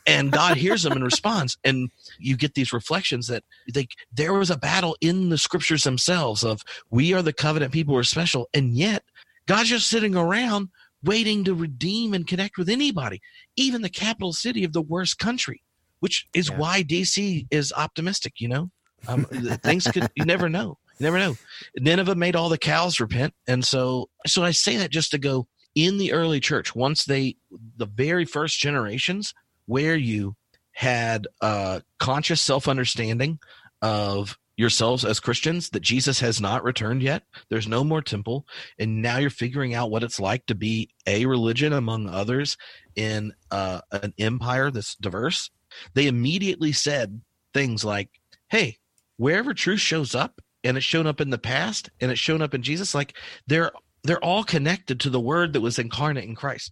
And God hears them and responds. And you get these reflections that they, there was a battle in the scriptures themselves of we are the covenant people, we're special. And yet God's just sitting around waiting to redeem and connect with anybody, even the capital city of the worst country, which is yeah. why DC is optimistic, you know? Um, things could, you never know. You never know. Nineveh made all the cows repent. And so, so I say that just to go in the early church, once they, the very first generations where you had a conscious self understanding of yourselves as Christians that Jesus has not returned yet. There's no more temple. And now you're figuring out what it's like to be a religion among others in uh, an empire that's diverse. They immediately said things like, hey, wherever truth shows up, and it's shown up in the past and it's shown up in Jesus, like they're they're all connected to the word that was incarnate in Christ.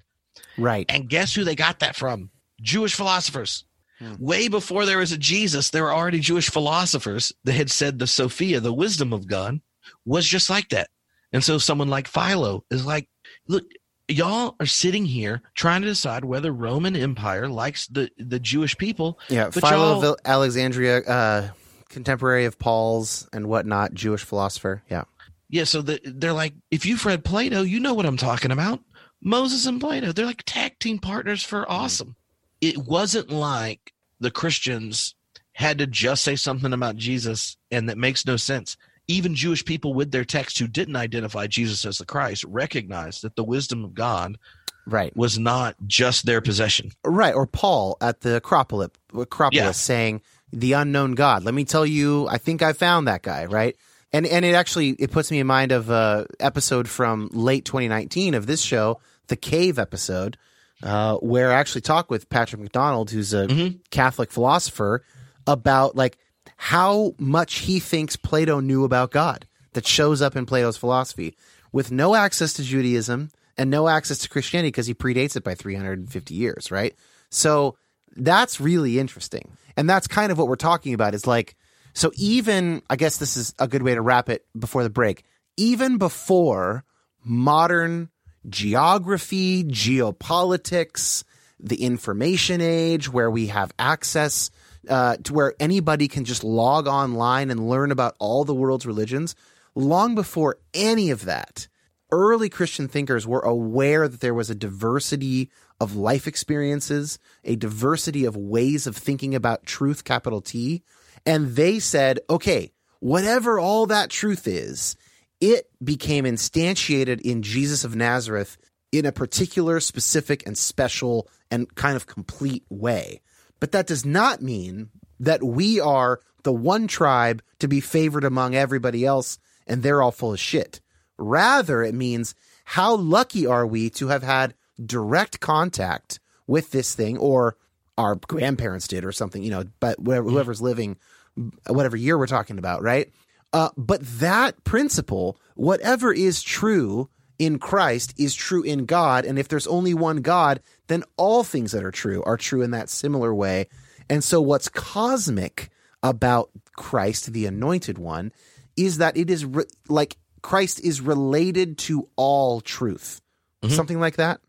Right. And guess who they got that from? Jewish philosophers. Hmm. Way before there was a Jesus, there were already Jewish philosophers that had said the Sophia, the wisdom of God, was just like that. And so someone like Philo is like, look, y'all are sitting here trying to decide whether Roman Empire likes the, the Jewish people. Yeah, Philo of Alexandria uh, contemporary of Paul's and whatnot, Jewish philosopher. Yeah. Yeah. So the, they're like, if you've read Plato, you know what I'm talking about. Moses and Plato, they're like tag team partners for mm-hmm. awesome. It wasn't like the Christians had to just say something about Jesus and that makes no sense. Even Jewish people with their text who didn't identify Jesus as the Christ recognized that the wisdom of God right was not just their possession right or paul at the acropolis, acropolis yeah. saying the unknown God. Let me tell you, I think I found that guy, right? And and it actually it puts me in mind of a episode from late 2019 of this show, the Cave episode, uh, where I actually talk with Patrick McDonald, who's a mm-hmm. Catholic philosopher, about like how much he thinks Plato knew about God that shows up in Plato's philosophy, with no access to Judaism and no access to Christianity because he predates it by 350 years, right? So that's really interesting. And that's kind of what we're talking about is like, so even, I guess this is a good way to wrap it before the break, even before modern geography, geopolitics, the information age where we have access uh, to where anybody can just log online and learn about all the world's religions, long before any of that, early Christian thinkers were aware that there was a diversity of life experiences, a diversity of ways of thinking about truth, capital T. And they said, okay, whatever all that truth is, it became instantiated in Jesus of Nazareth in a particular, specific, and special and kind of complete way. But that does not mean that we are the one tribe to be favored among everybody else and they're all full of shit. Rather, it means how lucky are we to have had direct contact with this thing or our grandparents did or something, you know, but whoever, whoever's living, whatever year we're talking about, right? Uh, but that principle, whatever is true in Christ, is true in God. And if there's only one God, then all things that are true are true in that similar way. And so, what's cosmic about Christ, the anointed one, is that it is re- like Christ is related to all truth. Mm-hmm. Something like that.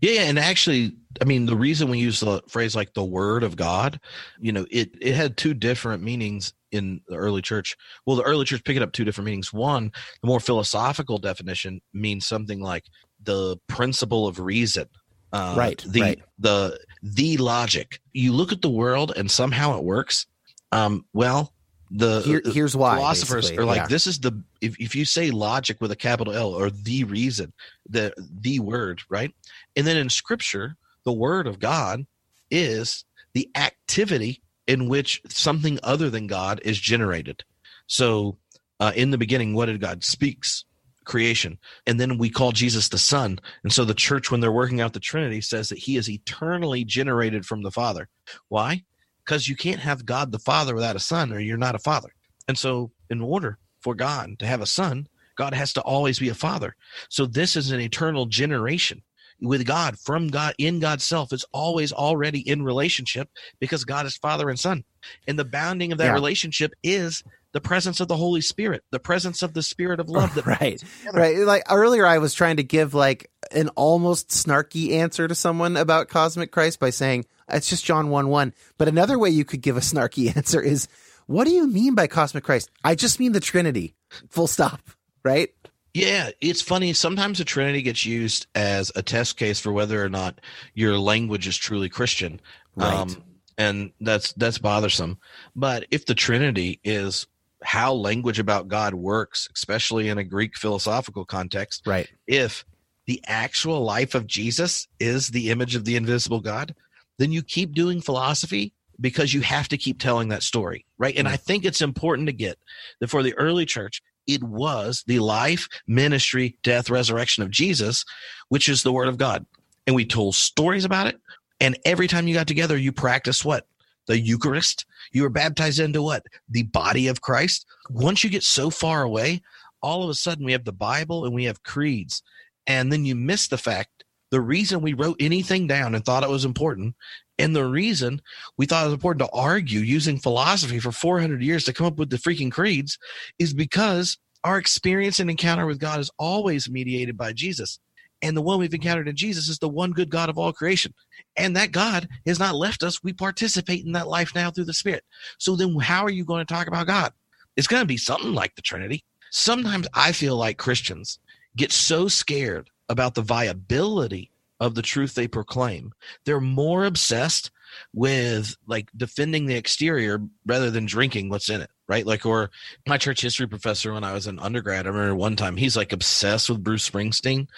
Yeah, yeah, and actually, I mean, the reason we use the phrase like the Word of God, you know, it it had two different meanings in the early church. Well, the early church picked up two different meanings. One, the more philosophical definition means something like the principle of reason. Uh, right. The right. the the logic. You look at the world and somehow it works. Um, well, the Here, here's why philosophers are like yeah. this is the if, if you say logic with a capital L or the reason the the word right and then in scripture the word of God is the activity in which something other than God is generated. So, uh, in the beginning, what did God speaks? Creation. And then we call Jesus the Son. And so the church, when they're working out the Trinity, says that he is eternally generated from the Father. Why? Because you can't have God the Father without a Son, or you're not a Father. And so, in order for God to have a Son, God has to always be a Father. So, this is an eternal generation with God from God in God's self is always already in relationship because God is Father and Son. And the bounding of that yeah. relationship is the presence of the Holy Spirit, the presence of the Spirit of love. That right, right. Like earlier, I was trying to give like an almost snarky answer to someone about cosmic Christ by saying it's just John one one. But another way you could give a snarky answer is, "What do you mean by cosmic Christ?" I just mean the Trinity. Full stop. Right. Yeah, it's funny. Sometimes the Trinity gets used as a test case for whether or not your language is truly Christian. Right. Um, and that's that's bothersome. But if the Trinity is how language about God works, especially in a Greek philosophical context, right? If the actual life of Jesus is the image of the invisible God, then you keep doing philosophy because you have to keep telling that story, right? And I think it's important to get that for the early church, it was the life, ministry, death, resurrection of Jesus, which is the word of God. And we told stories about it. And every time you got together, you practiced what? The Eucharist. You were baptized into what? The body of Christ. Once you get so far away, all of a sudden we have the Bible and we have creeds. And then you miss the fact the reason we wrote anything down and thought it was important and the reason we thought it was important to argue using philosophy for 400 years to come up with the freaking creeds is because our experience and encounter with God is always mediated by Jesus. And the one we've encountered in Jesus is the one good God of all creation. And that God has not left us. We participate in that life now through the Spirit. So then, how are you going to talk about God? It's going to be something like the Trinity. Sometimes I feel like Christians get so scared about the viability of the truth they proclaim. They're more obsessed with like defending the exterior rather than drinking what's in it, right? Like, or my church history professor when I was an undergrad, I remember one time he's like obsessed with Bruce Springsteen.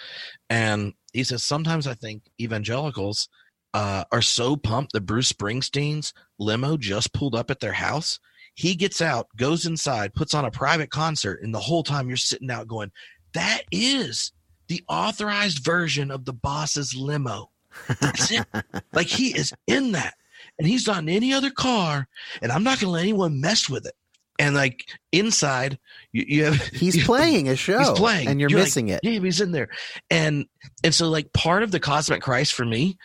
And he says, sometimes I think evangelicals uh, are so pumped that Bruce Springsteen's limo just pulled up at their house. He gets out, goes inside, puts on a private concert, and the whole time you're sitting out going, that is the authorized version of the boss's limo. That's it. like he is in that. And he's not in any other car. And I'm not gonna let anyone mess with it. And like inside, you, you have he's you, playing a show. He's playing, and you're, you're missing like, it. Yeah, he's in there, and and so like part of the cosmic Christ for me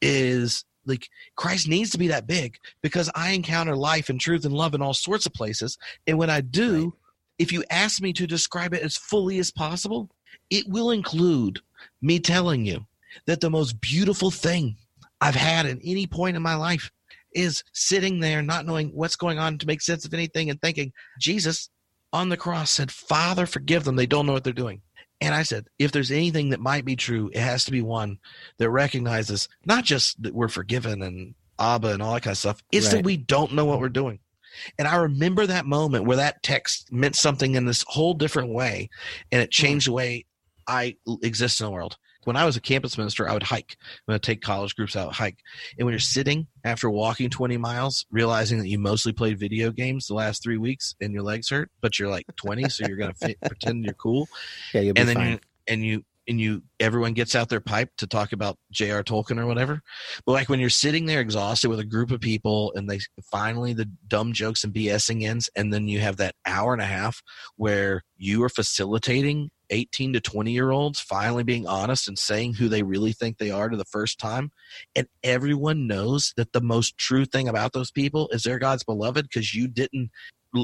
is like Christ needs to be that big because I encounter life and truth and love in all sorts of places, and when I do, right. if you ask me to describe it as fully as possible, it will include me telling you that the most beautiful thing I've had at any point in my life is sitting there not knowing what's going on to make sense of anything and thinking, Jesus on the cross said, Father, forgive them. They don't know what they're doing. And I said, if there's anything that might be true, it has to be one that recognizes not just that we're forgiven and Abba and all that kind of stuff, it's right. that we don't know what we're doing. And I remember that moment where that text meant something in this whole different way, and it hmm. changed the way I exist in the world. When I was a campus minister, I would hike. I would take college groups out hike. And when you're sitting after walking 20 miles, realizing that you mostly played video games the last three weeks and your legs hurt, but you're like 20, so you're going to pretend you're cool. Yeah, you'll be and then fine. you and you and you everyone gets out their pipe to talk about J.R. Tolkien or whatever. But like when you're sitting there exhausted with a group of people and they finally the dumb jokes and BSing ends, and then you have that hour and a half where you are facilitating 18 to 20 year olds finally being honest and saying who they really think they are to the first time. And everyone knows that the most true thing about those people is they're God's beloved because you didn't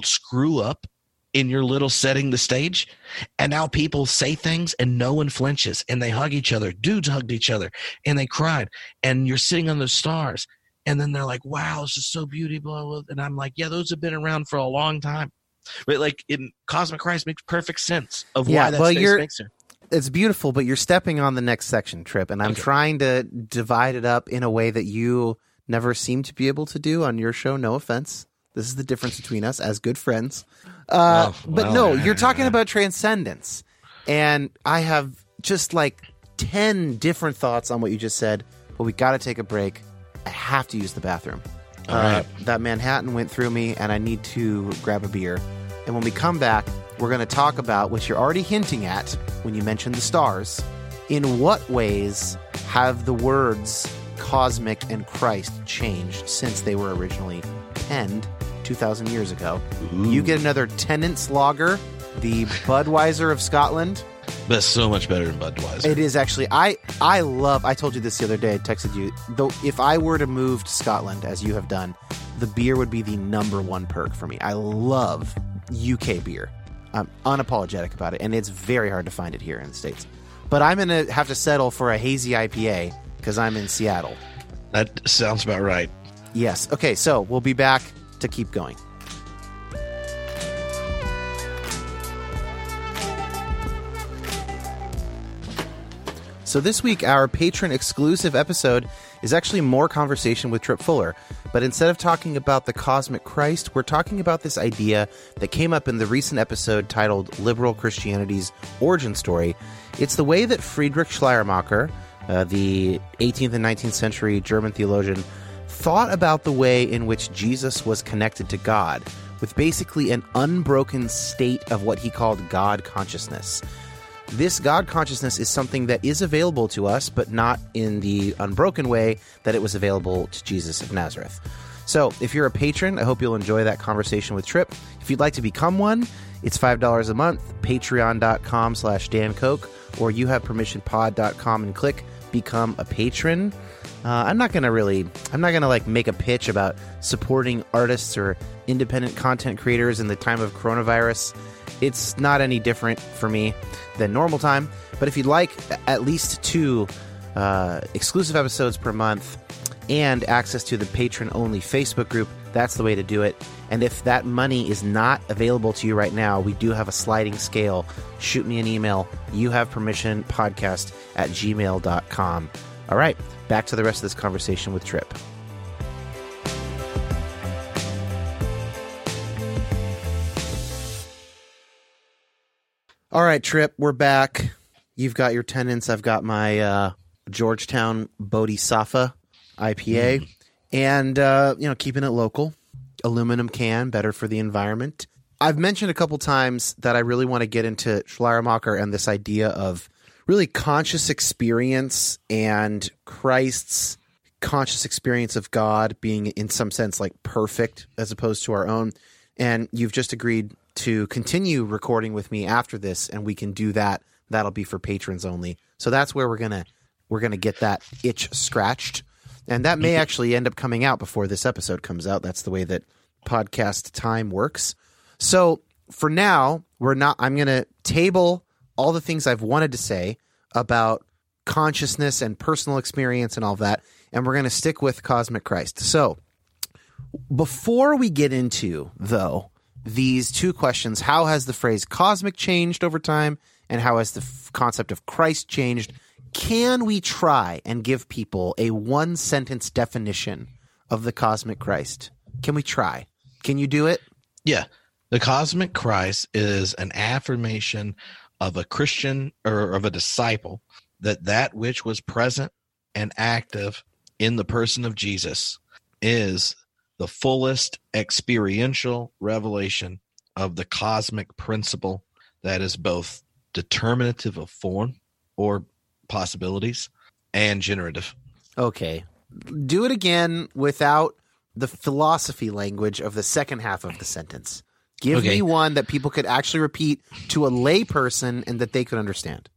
screw up in your little setting the stage. And now people say things and no one flinches and they hug each other. Dudes hugged each other and they cried. And you're sitting on the stars. And then they're like, wow, this is so beautiful. And I'm like, yeah, those have been around for a long time. But like in Cosmic Christ makes perfect sense of Yeah, why that well, you're- makes sense. it's beautiful, but you're stepping on the next section, Tripp, and I'm Okay. trying to divide it up in a way that you never seem to be able to do on your show. No offense. This is the difference between us as good friends. Uh, Oh, but no, you're talking about transcendence. And I have just like 10 different thoughts on what you just said, but we got to take a break. I have to use the bathroom. All Uh, right. that Manhattan went through me, and I need to grab a beer. And when we come back, we're going to talk about what you're already hinting at when you mentioned the stars. In what ways have the words cosmic and Christ changed since they were originally penned 2,000 years ago? You get another Tennent's Lager, the Budweiser of Scotland. It's so much better than Budweiser. It is actually. I I love. I told you this the other day. I texted you. Though, if I were to move to Scotland, as you have done, the beer would be the number one perk for me. I love UK beer. I'm unapologetic about it, and it's very hard to find it here in the states. But I'm gonna have to settle for a hazy IPA because I'm in Seattle. That sounds about right. Yes. Okay. So we'll be back to keep going. So this week, our patron exclusive episode is actually more conversation with Tripp Fuller. But instead of talking about the cosmic Christ, we're talking about this idea that came up in the recent episode titled Liberal Christianity's Origin Story. It's the way that Friedrich Schleiermacher, uh, the 18th and 19th century German theologian, thought about the way in which Jesus was connected to God, with basically an unbroken state of what he called God consciousness. This God consciousness is something that is available to us, but not in the unbroken way that it was available to Jesus of Nazareth. So, if you're a patron, I hope you'll enjoy that conversation with Tripp. If you'd like to become one, it's $5 a month, patreon.com slash Dan Koch, or you have permissionpod.com and click become a patron. Uh, I'm not gonna really, I'm not gonna like make a pitch about supporting artists or independent content creators in the time of coronavirus. It's not any different for me than normal time. But if you'd like at least two uh, exclusive episodes per month and access to the patron only Facebook group, that's the way to do it. And if that money is not available to you right now, we do have a sliding scale. Shoot me an email. You have permission podcast at gmail.com. All right, back to the rest of this conversation with Tripp. All right, Tripp, we're back. You've got your Tennents. I've got my uh, Georgetown Bodhizafa IPA, and uh, you know, keeping it local. Aluminum can, better for the environment. I've mentioned a couple times that I really want to get into Schleiermacher and this idea of really conscious experience and Christ's conscious experience of God being, in some sense, like perfect as opposed to our own. And you've just agreed to continue recording with me after this, and we can do that. That'll be for patrons only. So that's where we're gonna we're gonna get that itch scratched, and that may actually end up coming out before this episode comes out. That's the way that podcast time works. So for now, we're not. I'm gonna table all the things I've wanted to say about consciousness and personal experience and all that, and we're gonna stick with cosmic Christ. So before we get into though these two questions how has the phrase cosmic changed over time and how has the f- concept of christ changed can we try and give people a one sentence definition of the cosmic christ can we try Can you do it? Yeah. The cosmic Christ is an affirmation of a Christian or of a disciple that that which was present and active in the person of Jesus is the fullest experiential revelation of the cosmic principle that is both determinative of form or possibilities and generative. Okay. Do it again without the philosophy language of the second half of the sentence. Give Okay. me one that people could actually repeat to a layperson and that they could understand.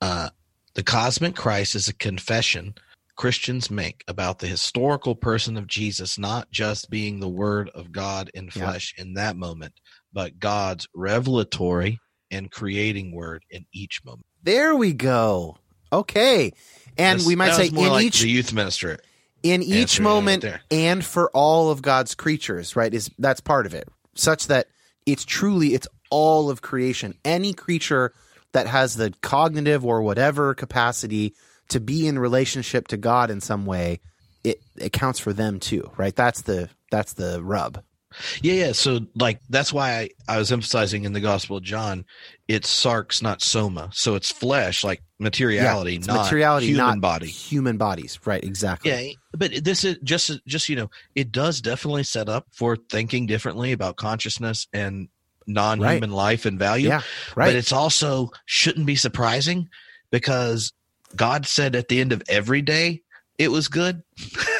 Uh, the cosmic Christ is a confession Christians make about the historical person of Jesus, not just being the Word of God in Yeah. flesh in that moment, but God's revelatory and creating Word in each moment. There we go. Okay. And This- we might say in like each the youth minister. in each answer right moment and for all of God's creatures, right? Is that's part of it. Such that it's truly it's all of creation. Any creature that has the cognitive or whatever capacity to be in relationship to God in some way, it, accounts for them too, right? That's the that's the rub. Yeah, yeah. So, like, that's why I, I was emphasizing in the Gospel of John, it's sarx, not soma. So it's flesh, like materiality, it's not materiality, human not body. Human bodies, right? Exactly. Yeah, but this is just just you know, it does definitely set up for thinking differently about consciousness and non-human life and value. Yeah, right. But it's also shouldn't be surprising because God said at the end of every day it was good.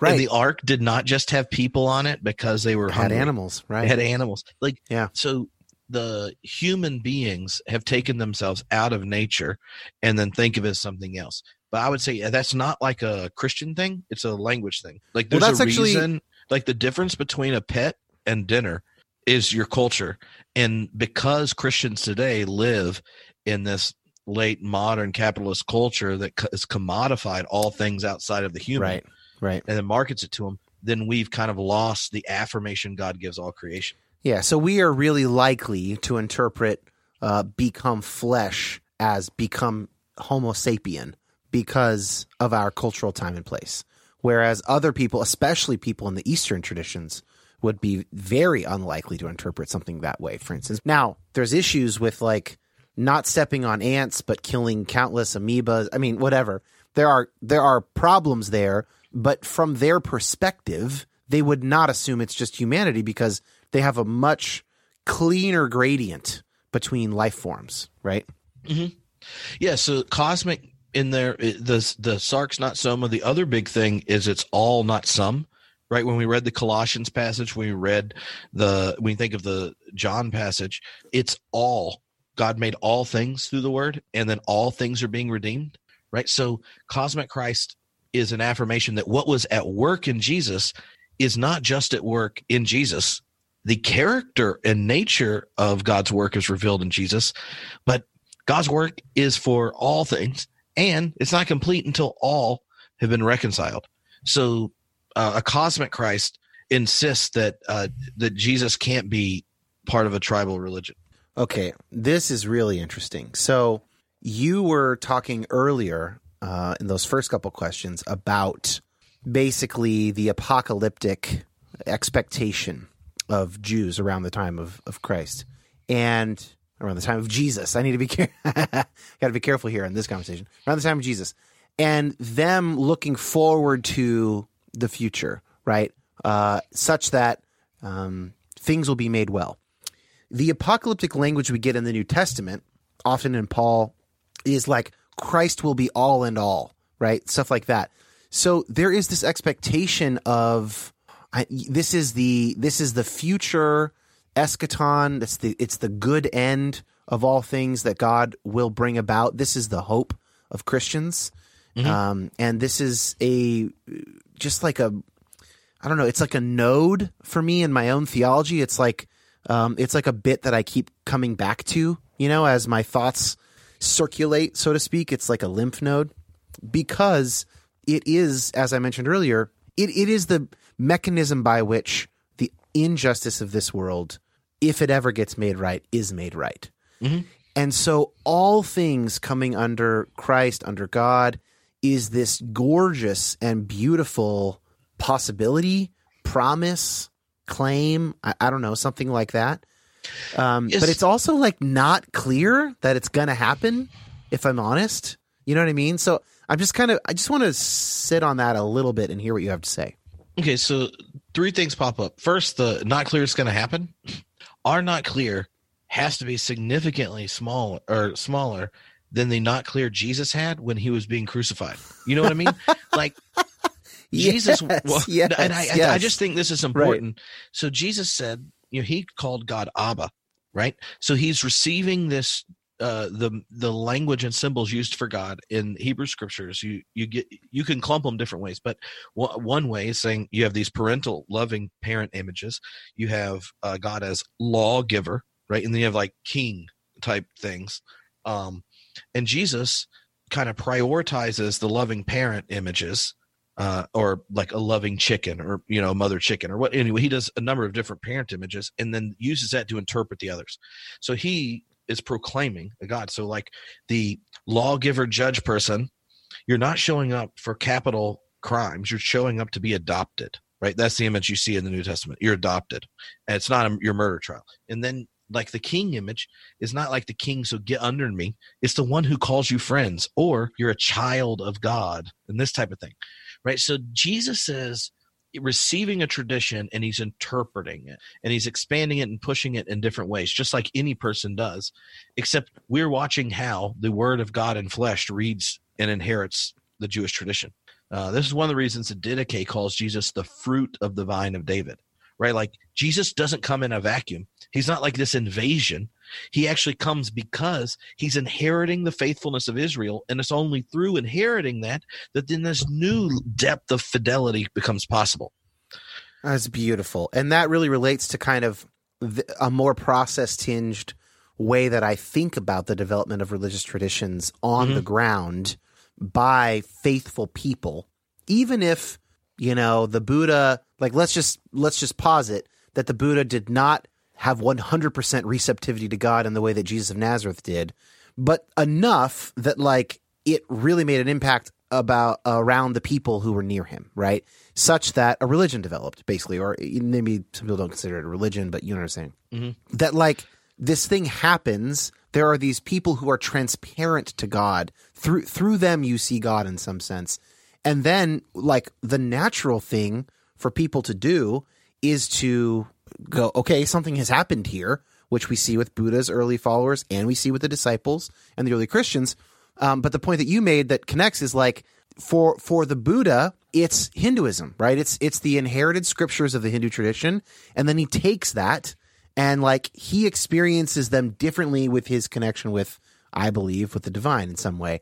Right. And the ark did not just have people on it because they were had animals, right? It had animals. Like Yeah. So the human beings have taken themselves out of nature and then think of it as something else. But I would say that's not like a Christian thing. It's a language thing. Like Well, there's that's a actually- reason. Like the difference between a pet and dinner is your culture, and because Christians today live in this late modern capitalist culture that has commodified all things outside of the human, right. Right. and then markets it to them, then we've kind of lost the affirmation God gives all creation. Yeah, so we are really likely to interpret uh, become flesh as become Homo sapien because of our cultural time and place. Whereas other people, especially people in the Eastern traditions, would be very unlikely to interpret something that way, for instance. Now, there's issues with like not stepping on ants but killing countless amoebas. I mean, whatever. There are there are problems there, but from their perspective, they would not assume it's just humanity because they have a much cleaner gradient between life forms, right? Mm-hmm. Yeah, so cosmic in there the the sarx not soma. The other big thing is it's all not some. Right when we read the Colossians passage, we read the when we think of the John passage, it's all God made all things through the word, and then all things are being redeemed. Right, so cosmic Christ is an affirmation that what was at work in Jesus is not just at work in Jesus. The character and nature of God's work is revealed in Jesus, but God's work is for all things, and it's not complete until all have been reconciled. So, uh, a cosmic Christ insists that uh, that Jesus can't be part of a tribal religion. Okay, this is really interesting. So you were talking earlier uh, in those first couple questions about basically the apocalyptic expectation of Jews around the time of, of Christ and around the time of Jesus. I need to be care- got to be careful here in this conversation. Around the time of Jesus and them looking forward to the future, right? Uh, such that um, things will be made well the apocalyptic language we get in the New Testament, often in Paul, is like Christ will be all and all, right? Stuff like that. So there is this expectation of I, this is the this is the future eschaton. It's the it's the good end of all things that God will bring about. This is the hope of Christians, um, and this is a just like a I don't know. It's like a node for me in my own theology. It's like um, it's like a bit that I keep coming back to, you know, as my thoughts circulate, so to speak. It's like a lymph node because it is, as I mentioned earlier, it, it is the mechanism by which the injustice of this world, if it ever gets made right, is made right. Mm-hmm. And so all things coming under Christ, under God, is this gorgeous and beautiful possibility, promise, claim. I, I don't know, something like that. Um, Yes. But it's also like not clear that it's going to happen, if I'm honest. You know what I mean? So I'm just kind of, I just want to sit on that a little bit and hear what you have to say. Okay, so three things pop up. First, the not clear is going to happen. Our not clear has to be significantly small or smaller than the not clear Jesus had when he was being crucified. You know what I mean? like Jesus, Yes, well, yes, and I, I- I just think this is important. So Jesus said, you know, he called God Abba, right? So he's receiving this uh the the language and symbols used for God in Hebrew scriptures. You you get you can clump them different ways but one one way is saying you have these parental loving parent images. You have uh, God as lawgiver right? And then you have like king type things. Um and Jesus kind of prioritizes the loving parent images uh, or like a loving chicken or you know mother chicken or what anyway he does a number of different parent images and then uses that to interpret the others. So he is proclaiming a god. So like the lawgiver judge person you're not showing up for capital crimes. You're showing up to be adopted right? That's the image you see in the new testament. You're adopted. And it's not a, your murder trial. And then like the king image is not like the king so get under me. It's the one who calls you friends or you're a child of god and this type of thing right? So jesus says receiving a tradition and he's interpreting it and he's expanding it and pushing it in different ways just like any person does except we're watching how the word of god in flesh reads and inherits the jewish tradition. Uh, this is one of the reasons that didache calls jesus the fruit of the vine of david right like jesus doesn't come in a vacuum he's not like this invasion he actually comes because he's inheriting the faithfulness of israel and it's only through inheriting that that then this new depth of fidelity becomes possible That's beautiful. And that really relates to kind of a more process tinged way that I think about the development of religious traditions on Mhm. the ground by faithful people. Even if, you know, the Buddha, like let's just let's just posit that the Buddha did not have 100% receptivity to God in the way that Jesus of Nazareth did, but enough that like it really made an impact about around the people who were near him, right? Such that a religion developed, basically, or maybe some people don't consider it a religion, but you know what I'm saying. Mhm. That like this thing happens. There are these people who are transparent to God through through them. You see God in some sense, and then like the natural thing for people to do is to go, okay, something has happened here, which we see with Buddha's early followers and we see with the disciples and the early Christians. Um, but the point that you made that connects is like for for the Buddha, it's Hinduism, right? It's it's the inherited scriptures of the Hindu tradition, and then he takes that and like he experiences them differently with his connection with, I believe, with the divine in some way.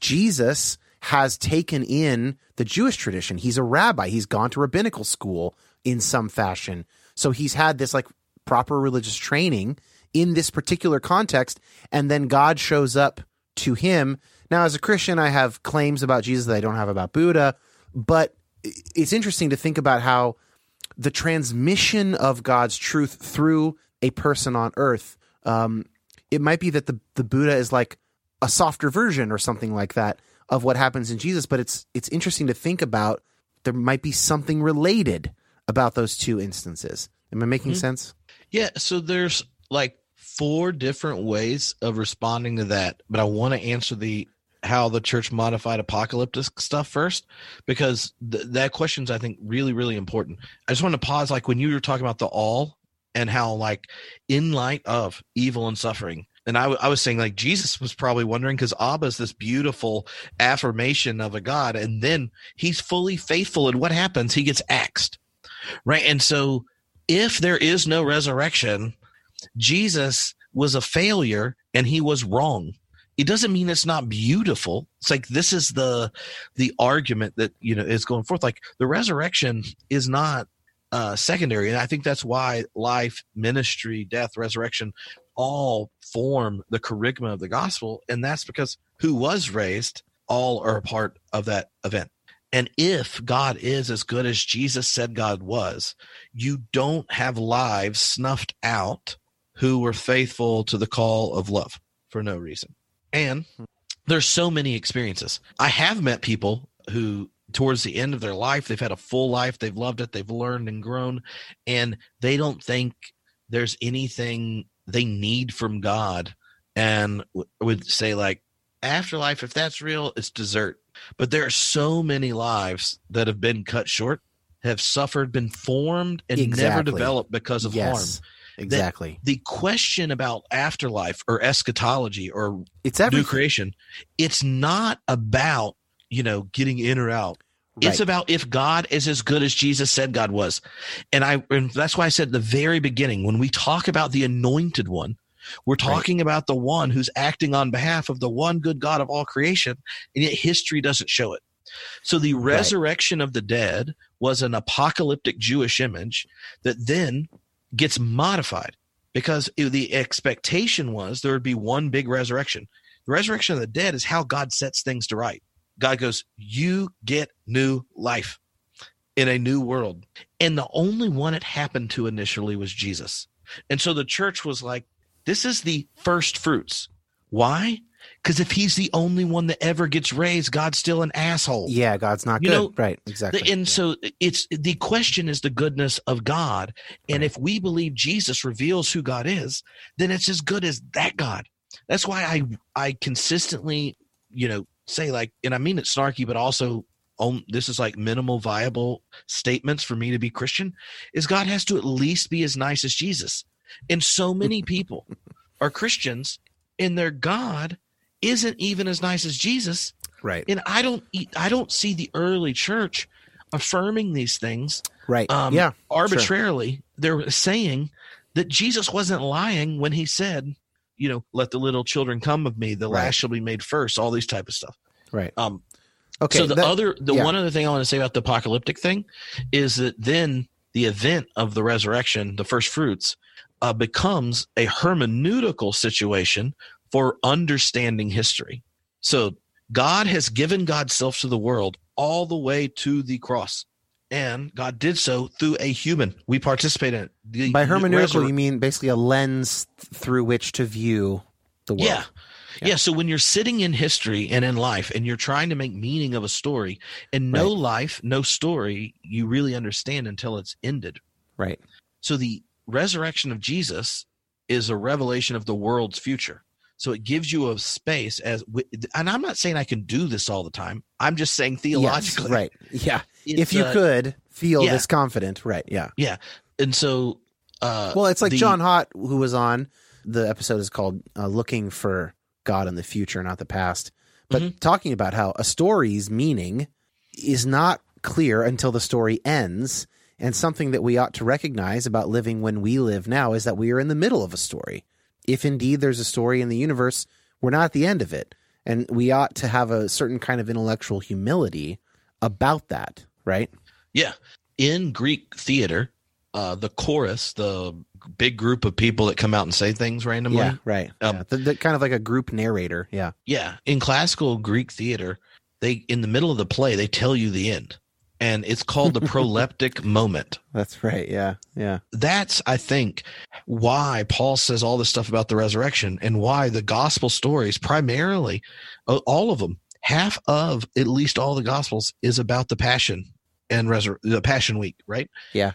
Jesus has taken in the Jewish tradition. He's a rabbi. He's gone to rabbinical school in some fashion. So he's had this like proper religious training in this particular context. And then God shows up to him. Now, as a Christian, I have claims about Jesus that I don't have about Buddha, but it's interesting to think about how the transmission of God's truth through a person on earth, um, it might be that the, the Buddha is like a softer version or something like that of what happens in Jesus, but it's it's interesting to think about there might be something related about those two instances. Am I making Mhm. sense? Yeah, so there's like four different ways of responding to that, but I want to answer the how the church modified apocalyptic stuff first because th- that question's I think really really important. I just want to pause like when you were talking about the all and how like in light of evil and suffering and I, w- I was saying like jesus was probably wondering because abba is this beautiful affirmation of a god and then he's fully faithful and what happens. He gets axed right? And so if there is no resurrection jesus was a failure and he was wrong. It doesn't mean it's not beautiful. It's like this is the the argument that you know is going forth. Like the resurrection is not uh secondary. And i think that's why life ministry death resurrection all form the kerygma of the gospel and that's because who was raised all are a part of that event and if god is as good as jesus said god was you don't have lives snuffed out who were faithful to the call of love for no reason and there's so many experiences i have met people who towards the end of their life. They've had a full life. They've loved it. They've learned and grown, and they don't think there's anything they need from God, and w- would say like afterlife. If that's real, it's dessert. But there are so many lives that have been cut short, have suffered, been formed, and never developed because of harm. exactly. The question about afterlife or eschatology or It's new creation, it's not about you know getting in or out. It's about if God is as good as Jesus said God was. And I and that's why I said at the very beginning when we talk about the anointed one, we're talking about the one who's acting on behalf of the one good God of all creation, and yet history doesn't show it. So the Right. resurrection of the dead was an apocalyptic Jewish image that then gets modified because the expectation was there would be one big resurrection. The resurrection of the dead is how God sets things to right. God goes, You get new life in a new world. And the only one it happened to initially was Jesus. And so the church was like, This is the first fruits. Why? Because if he's the only one that ever gets raised, God's still an asshole. Yeah, God's not You good. know, right. Exactly. And Yeah. so it's the question is the goodness of God. And if we believe Jesus reveals who God is, then it's as good as that God. That's why I I consistently, you know, say like, and I mean it snarky, but also on this is like minimal viable statements for me to be Christian, is God has to at least be as nice as Jesus. And so many people are Christians and their God isn't even as nice as Jesus right. and I don't I don't see the early church affirming these things Right. um, yeah. arbitrarily. They're saying that Jesus wasn't lying when he said, you know, let the little children come of me, the Right. last shall be made first, all these type of stuff. Right. Um, Okay. so the that- other, the yeah. one other thing I want to say about the apocalyptic thing is that then the event of the resurrection, the first fruits, uh, becomes a hermeneutical situation for understanding history. So God has given God's self to the world all the way to the cross. And God did so through a human. We participate in it. The by hermeneutical, resur- you mean basically a lens through which to view the world. Yeah. yeah. So when you're sitting in history and in life and you're trying to make meaning of a story, and no life, no story you really understand until it's ended. Right. So the resurrection of Jesus is a revelation of the world's future. So it gives you a space as, and I'm not saying I can do this all the time. I'm just saying Yes, theologically, right. Yeah. if you uh, could feel yeah. this confident. Right. Yeah, yeah. and so, uh, Well, it's like the- John Haught, who was on the episode is called uh, "Looking for God in the Future, Not the Past," but Mm-hmm. talking about how a story's meaning is not clear until the story ends, and something that we ought to recognize about living when we live now is that we are in the middle of a story. If indeed there's a story in the universe, we're not at the end of it, and we ought to have a certain kind of intellectual humility about that. Right? Yeah. In Greek theater, uh, the chorus, the big group of people that come out and say things randomly. Yeah. Right. Um, yeah. The, the, kind of like a group narrator. Yeah. Yeah. In classical Greek theater, they in the middle of the play, they tell you the end. And it's called the proleptic moment. That's right. Yeah. Yeah. That's, I think, why Paul says all this stuff about the resurrection and why the gospel stories, primarily, uh, all of them, half of at least all the gospels is about the passion and resur- the passion week, right? Yeah.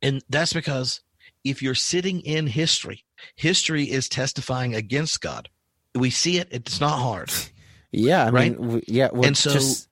And that's because if you're sitting in history, history is testifying against God. We see it, it's not hard. Yeah, I Right? mean, yeah. Well, And so- just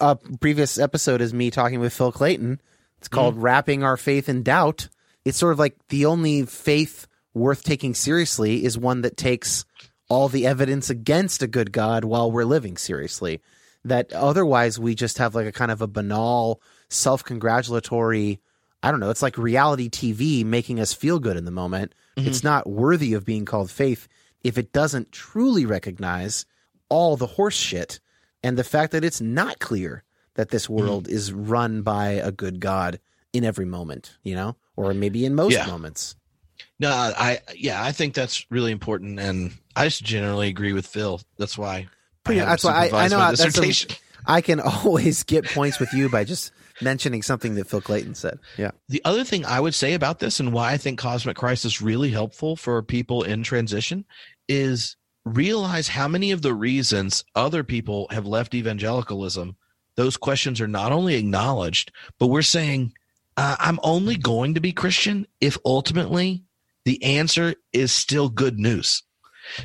a previous episode is me talking with Phil Clayton. It's called Mm-hmm. "Wrapping Our Faith in Doubt." It's sort of like the only faith worth taking seriously is one that takes all the evidence against a good God while we're living seriously. That otherwise we just have like a kind of a banal, self-congratulatory. I don't know. It's like reality TV making us feel good in the moment. Mm-hmm. It's not worthy of being called faith if it doesn't truly recognize all the horse shit and the fact that it's not clear that this Mm-hmm. world is run by a good God in every moment, you know, or maybe in most Yeah. moments. No, I yeah, I think that's really important, and I just generally agree with Phil. That's why. Pretty- I that's why I- I know that's a-. I can always get points with you by just mentioning something that Phil Clayton said. Yeah. The other thing I would say about this, and why I think Cosmic Christ really helpful for people in transition, is realize how many of the reasons other people have left evangelicalism those questions are not only acknowledged, but we're saying, uh, I'm only going to be Christian if ultimately the answer is still good news.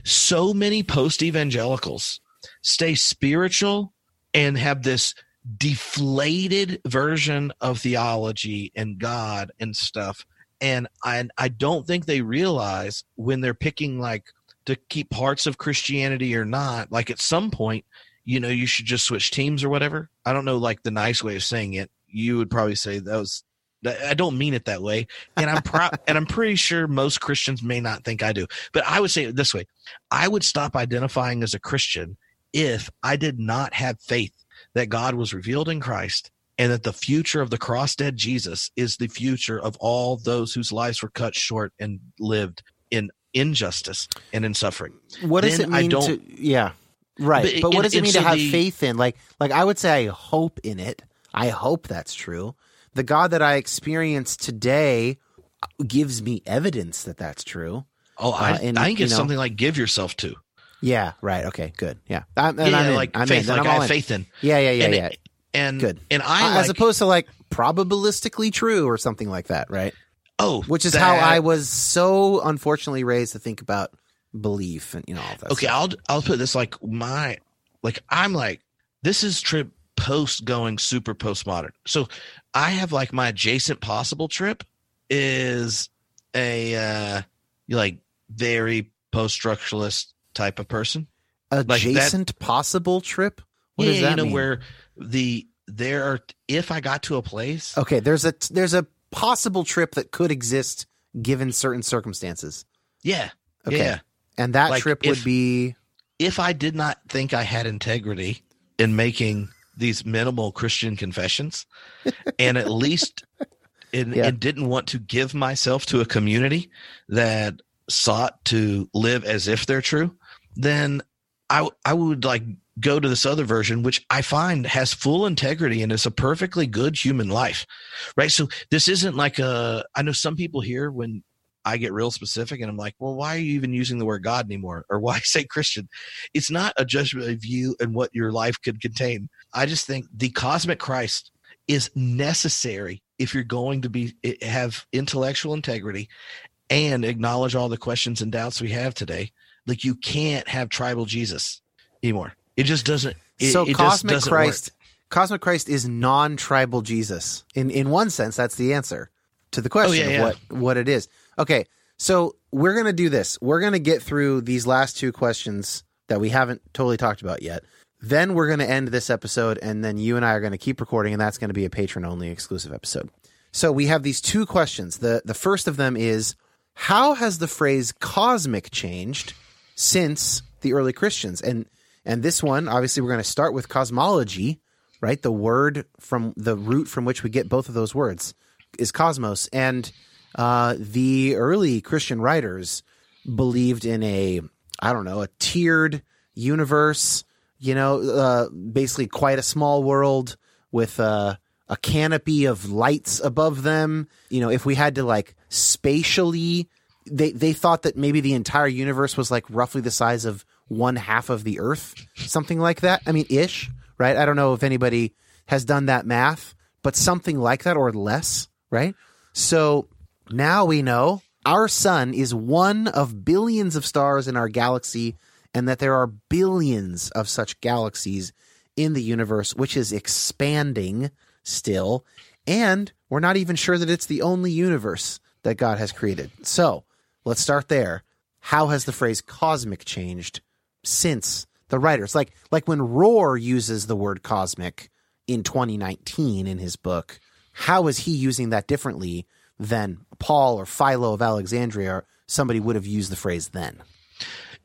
So many post evangelicals stay spiritual and have this deflated version of theology and God and stuff. And I, I don't think they realize when they're picking like to keep parts of Christianity or not, like at some point, you know, you should just switch teams or whatever. I don't know, like the nice way of saying it. You would probably say that was I don't mean it that way, and I'm proud, and I'm pretty sure most Christians may not think I do. But I would say it this way: I would stop identifying as a Christian if I did not have faith that God was revealed in Christ and that the future of the cross dead Jesus is the future of all those whose lives were cut short and lived in injustice and in suffering. What does Then it I mean don't- to yeah. Right. But- But, what and- does it mean so to have the- faith in? Like like I would say I hope in it. I hope that's true. The God that I experience today gives me evidence that that's true. Oh, I, Uh, and, I think it's know- something like give yourself to. Yeah, right. Okay, good. Yeah. I'm, and yeah, I'm like I'm faith, like I'm I have in. faith in. Yeah, yeah, yeah, and, yeah. And Good. And I as like, opposed to like probabilistically true or something like that, right? Oh, Which is that- how I was so unfortunately raised to think about belief and you know all that. Okay, stuff. I'll I'll put this like my like I'm like this is Tripp post going super postmodern. So I have like my adjacent possible Tripp is a uh like very post structuralist type of person. that- adjacent possible Tripp. What yeah, does that you know mean? where the there are if I got to a place Okay, there's a there's a possible Tripp that could exist given certain circumstances, yeah Okay. yeah and that Like, Tripp if- would be if I did not think I had integrity in making these minimal Christian confessions, and at least and, Yeah. and didn't want to give myself to a community that sought to live as if they're true, then I I would like go to this other version, which I find has full integrity and is a perfectly good human life, right? So this isn't like a. I know some people here when I get real specific and I'm like, well, why are you even using the word God anymore? Or why say Christian? It's not a judgment of you and what your life could contain. I just think the cosmic Christ is necessary if you're going to be have intellectual integrity and acknowledge all the questions and doubts we have today. Like you can't have tribal Jesus anymore. It just doesn't. It, so it cosmic doesn't Christ. work. Cosmic Christ is non-tribal Jesus. In in one sense, that's the answer to the question Oh, yeah, of yeah. what what it is. Okay, so we're gonna do this. We're gonna get through these last two questions that we haven't totally talked about yet. Then we're gonna end this episode, and then you and I are gonna keep recording, and that's gonna be a patron only exclusive episode. So we have these two questions. the The first of them is how has the phrase cosmic changed since the early Christians? And and this one, obviously, we're going to start with cosmology, right? The word from the root from which we get both of those words is cosmos, and uh, the early Christian writers believed in a I don't know a tiered universe. You know, uh, basically quite a small world with uh, a canopy of lights above them. You know, if we had to like spatially, they they thought that maybe the entire universe was like roughly the size of one half of the Earth, something like that. I mean, ish, right? I don't know if anybody has done that math, but something like that or less, right? So now we know our sun is one of billions of stars in our galaxy, and that there are billions of such galaxies in the universe, which is expanding still. And we're not even sure that it's the only universe that God has created. So let's start there. How has the phrase cosmic changed since the writers? Like like when Rohr uses the word cosmic in 2019 in his book, how is he using that differently than Paul or Philo of Alexandria or somebody would have used the phrase then?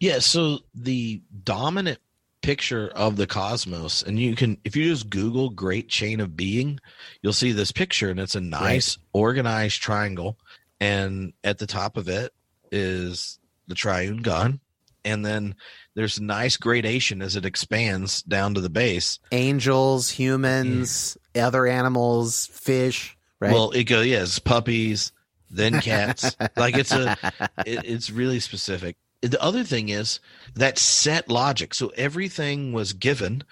Yeah, so the dominant picture of the cosmos, and you can, if you just Google Great Chain of Being, you'll see this picture, and it's a nice organized triangle. And at the top of it is the triune God. And then there's nice gradation as it expands down to the base. Angels, humans, other animals, fish, right? Well, it goes, yes, puppies, then cats. like it's a, it, it's really specific. The other thing is that set logic. So everything was given,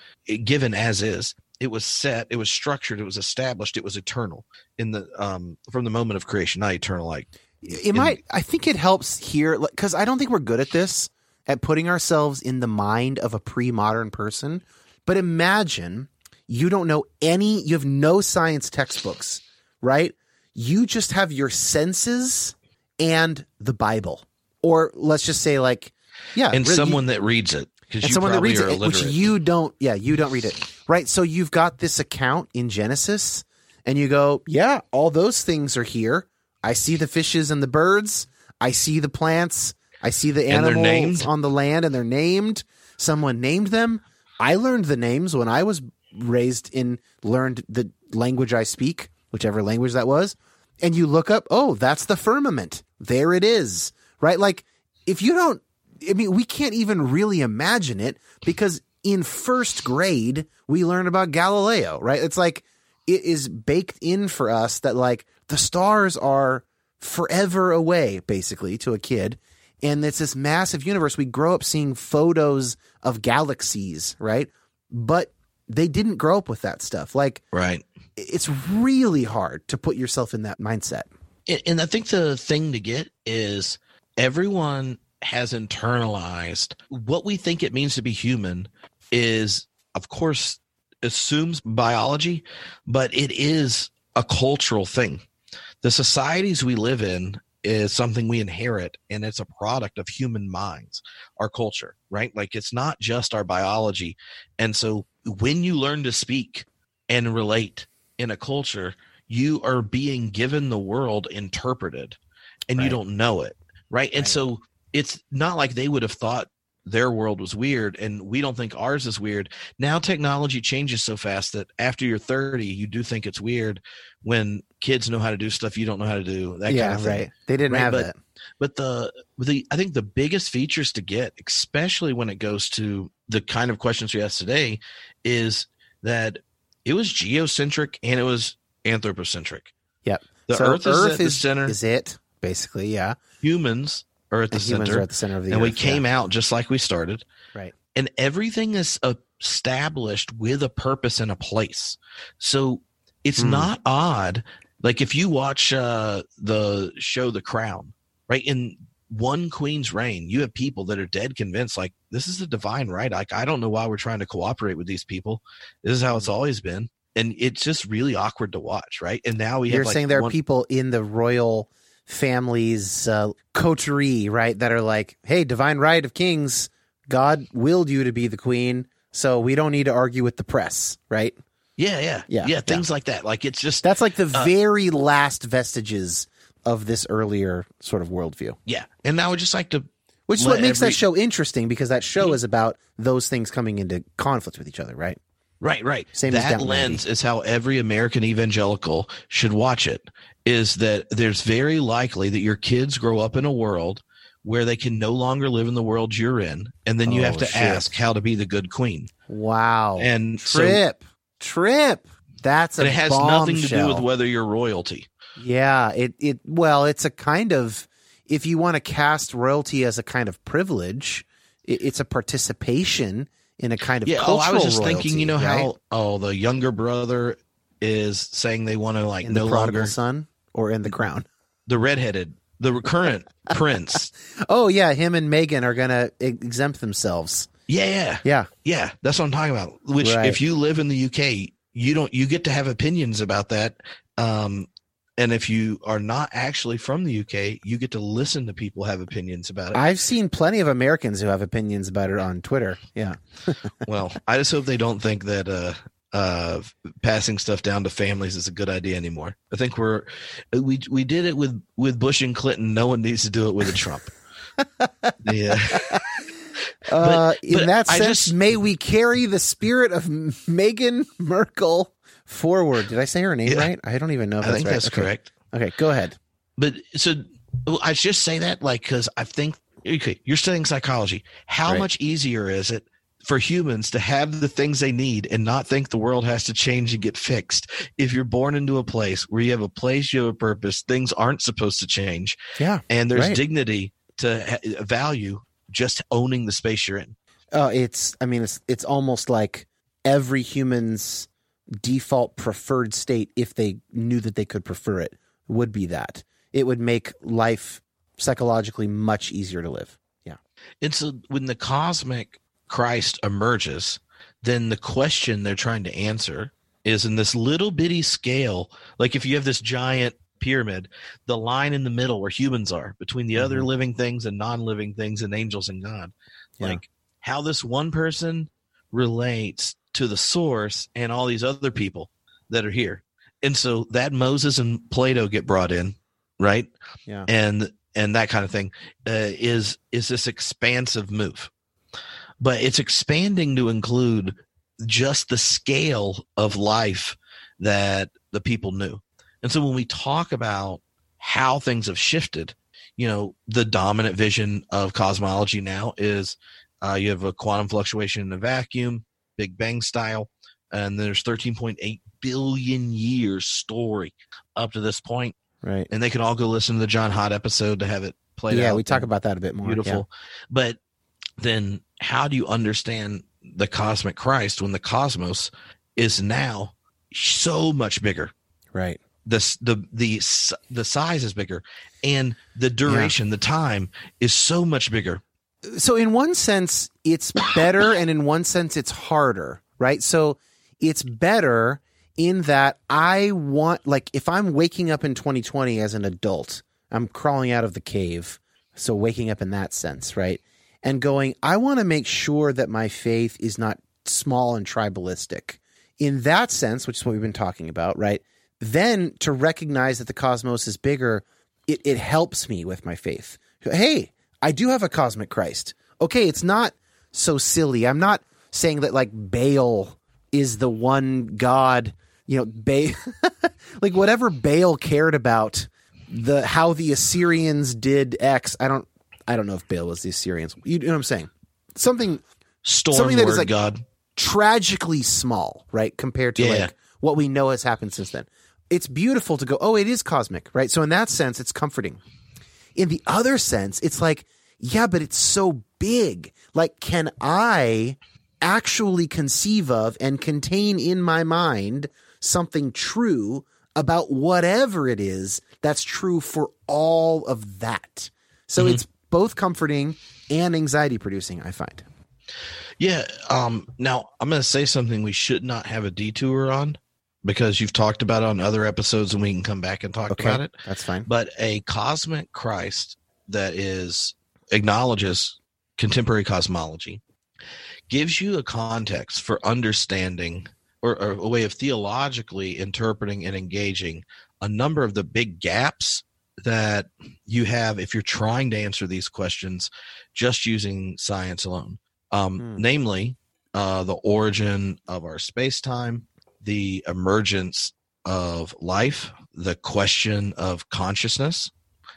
given as is, it was set, it was structured, it was established, it was eternal in the um from the moment of creation, not eternal like It might. I think it helps here because I don't think we're good at this at putting ourselves in the mind of a pre-modern person. But imagine you don't know any. You have no science textbooks, right? You just have your senses and the Bible, or let's just say like, yeah, and really, someone that reads it and you someone that reads it, which you don't. Yeah, you don't read it, right? So you've got this account in Genesis, and you go, yeah, all those things are here. I see the fishes and the birds. I see the plants. I see the animals on the land, and they're named. Someone named them. I learned the names when I was raised in learned the language I speak, whichever language that was. And you look up, oh, that's the firmament. There it is. Right? Like if you don't I mean, we can't even really imagine it because in first grade we learn about Galileo, right? It's like it is baked in for us that like the stars are forever away, basically, to a kid. And it's this massive universe. We grow up seeing photos of galaxies, right? But they didn't grow up with that stuff. Like right. it's really hard to put yourself in that mindset. And- and I think the thing to get is everyone has internalized what we think it means to be human is of course assumes biology but it is a cultural thing the societies we live in is something we inherit and it's a product of human minds our culture right? Like it's not just our biology. And so when you learn to speak and relate in a culture you are being given the world interpreted and you don't know it right? And Right. so it's not like they would have thought their world was weird and we don't think ours is weird now technology changes so fast that after you're 30 you do think it's weird when kids know how to do stuff you don't know how to do that yeah, kind of thing right. They didn't Right, have but- that. but the the I think the biggest features to get, especially when it goes to the kind of questions we asked today, is that it was geocentric and it was anthropocentric. Yep. The So Earth, is at the center. Is it basically? Yeah. humans are at the humans center, are at the center of the and we earth, came out just like we started. Right. And everything is established with a purpose and a place. So it's Hmm. not odd. Like if you watch uh, the show The Crown, right? In one queen's reign, you have people that are dead convinced, like this is the divine right. Like I don't know why we're trying to cooperate with these people. This is how it's always been, and it's just really awkward to watch, right? And now we You're have like saying there are one- people in the royal family's uh, coterie, right? That are like, "Hey, divine right of kings, God willed you to be the queen, so we don't need to argue with the press," right? yeah, yeah, Yeah, yeah, things like that. Like it's just That's like the Uh, very last vestiges of this earlier sort of worldview. yeah. And now I would just like to Which is what makes every- that show interesting because that show is about those things coming into conflict with each other, right? Right, right. Same as that lens is how every American evangelical should watch it. Is that there's very likely that your kids grow up in a world where they can no longer live in the world you're in, and then you Oh, have to shit. ask how to be the good queen. Wow. And so Tripp, Tripp. That's a it has nothing to do with whether you're royalty. Yeah, it it well, it's a kind of if you want to cast royalty as a kind of privilege, it, it's a participation in a kind of Yeah. Oh, I was just royalty, thinking, you know right? how oh the younger brother is saying they want to like in no the prodigal longer son or in the crown. the redheaded the recurrent prince. Oh yeah, him and Meghan are gonna exempt themselves. Yeah, yeah. Yeah, Yeah, that's what I'm talking about. Which, Right. if you live in the UK, you don't you get to have opinions about that. Um, and if you are not actually from the UK, you get to listen to people have opinions about it. I've seen plenty of Americans who have opinions about it on Twitter. Yeah, well, I just hope they don't think that uh, uh, passing stuff down to families is a good idea anymore. I think we're we we did it with with Bush and Clinton. No one needs to do it with a Trump. yeah. uh, in but that I sense, just- may we carry the spirit of M- Meghan Merkel forward. Did I say her name Yeah. right? I don't even know if I that's think right. that's Okay. correct. Okay, go ahead. But so I just say that like because I think okay, you're studying psychology. How Right. much easier is it for humans to have the things they need and not think the world has to change and get fixed? If you're born into a place where you have a place, you have a purpose, things aren't supposed to change, Yeah. and there's Right. dignity to ha- value just owning the space you're in. Oh, it's. I mean, it's. It's almost like every human's default preferred state if they knew that they could prefer it would be that it would make life psychologically much easier to live yeah And so when the cosmic Christ emerges, then the question they're trying to answer is in this little bitty scale. Like if you have this giant pyramid, the line in the middle where humans are between the other Mhm. living things and non living things and angels and God. Yeah. Like how this one person relates to the source and all these other people that are here. And so that Moses and Plato get brought in, right? yeah and and that kind of thing uh, is is this expansive move but it's expanding to include just the scale of life that the people knew and so when we talk about how things have shifted you know the dominant vision of cosmology now is uh, you have a quantum fluctuation in a vacuum big bang style and there's 13.8 billion years story up to this point right and they can all go listen to the John Haught episode to have it played yeah out. we talk about that a bit more beautiful. But then how do you understand the cosmic Christ when the cosmos is now so much bigger? right. The the the the size is bigger and the duration, the time is so much bigger. so in one sense it's better and in one sense it's harder right? So it's better in that i want like if i'm waking up in 2020 as an adult i'm crawling out of the cave. So waking up in that sense right and going i want to make sure that my faith is not small and tribalistic in that sense which is what we've been talking about right then to recognize that the cosmos is bigger it, it helps me with my faith hey I do have a cosmic Christ. Okay, it's not so silly. I'm not saying that like Baal is the one God, you know, Baal like whatever Baal cared about the how the Assyrians did X. I don't I don't know if Baal was the Assyrians. You know what I'm saying? Something Storm Something that is like- God. tragically small, right? Compared to Yeah. like what we know has happened since then. It's beautiful to go, oh, it is cosmic, right? So in that sense, it's comforting. In the other sense, it's like, yeah, but it's so big. Like, can I actually conceive of and contain in my mind something true about whatever it is that's true for all of that? So Mhm. it's both comforting and anxiety producing, I find. Yeah. Um, now I'm going to say something we should not have a detour on because you've talked about it on other episodes and we can come back and talk Okay. about it. That's fine. But a cosmic Christ that is acknowledges contemporary cosmology gives you a context for understanding or, or a way of theologically interpreting and engaging a number of the big gaps that you have if you're trying to answer these questions just using science alone. Um, Hmm. Namely, uh, the origin of our space time, the emergence of life, the question of consciousness,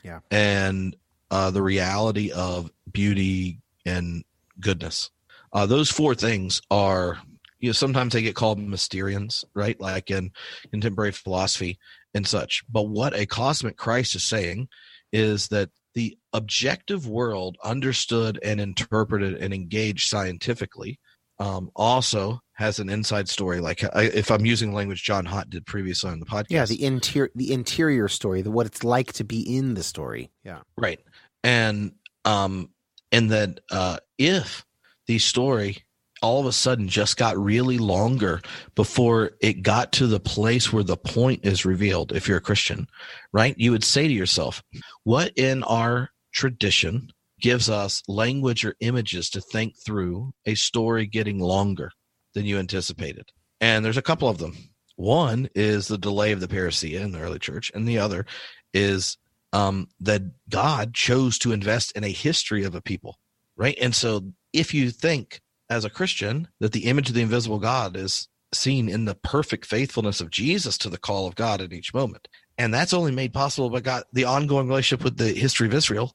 Yeah. and uh, the reality of beauty and goodness. Uh, those four things are, you know, sometimes they get called Mysterians, right? Like in contemporary philosophy and such. But what a cosmic Christ is saying is that the objective world, understood and interpreted and engaged scientifically, um, also has an inside story. Like I, if I'm using language John Haught did previously on the podcast, Yeah, the interior the interior story, the what it's like to be in the story. Yeah. right and um and that uh if the story all of a sudden just got really longer before it got to the place where the point is revealed if you're a christian right? You would say to yourself what in our tradition gives us language or images to think through a story getting longer than you anticipated? And there's a couple of them. One is the delay of the parousia in the early church and the other is um, that God chose to invest in a history of a people, right? And so, if you think as a Christian that the image of the invisible God is seen in the perfect faithfulness of Jesus to the call of God at each moment, and that's only made possible by God, the ongoing relationship with the history of Israel,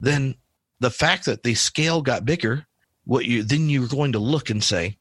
then the fact that the scale got bigger, what you then you're going to look and say,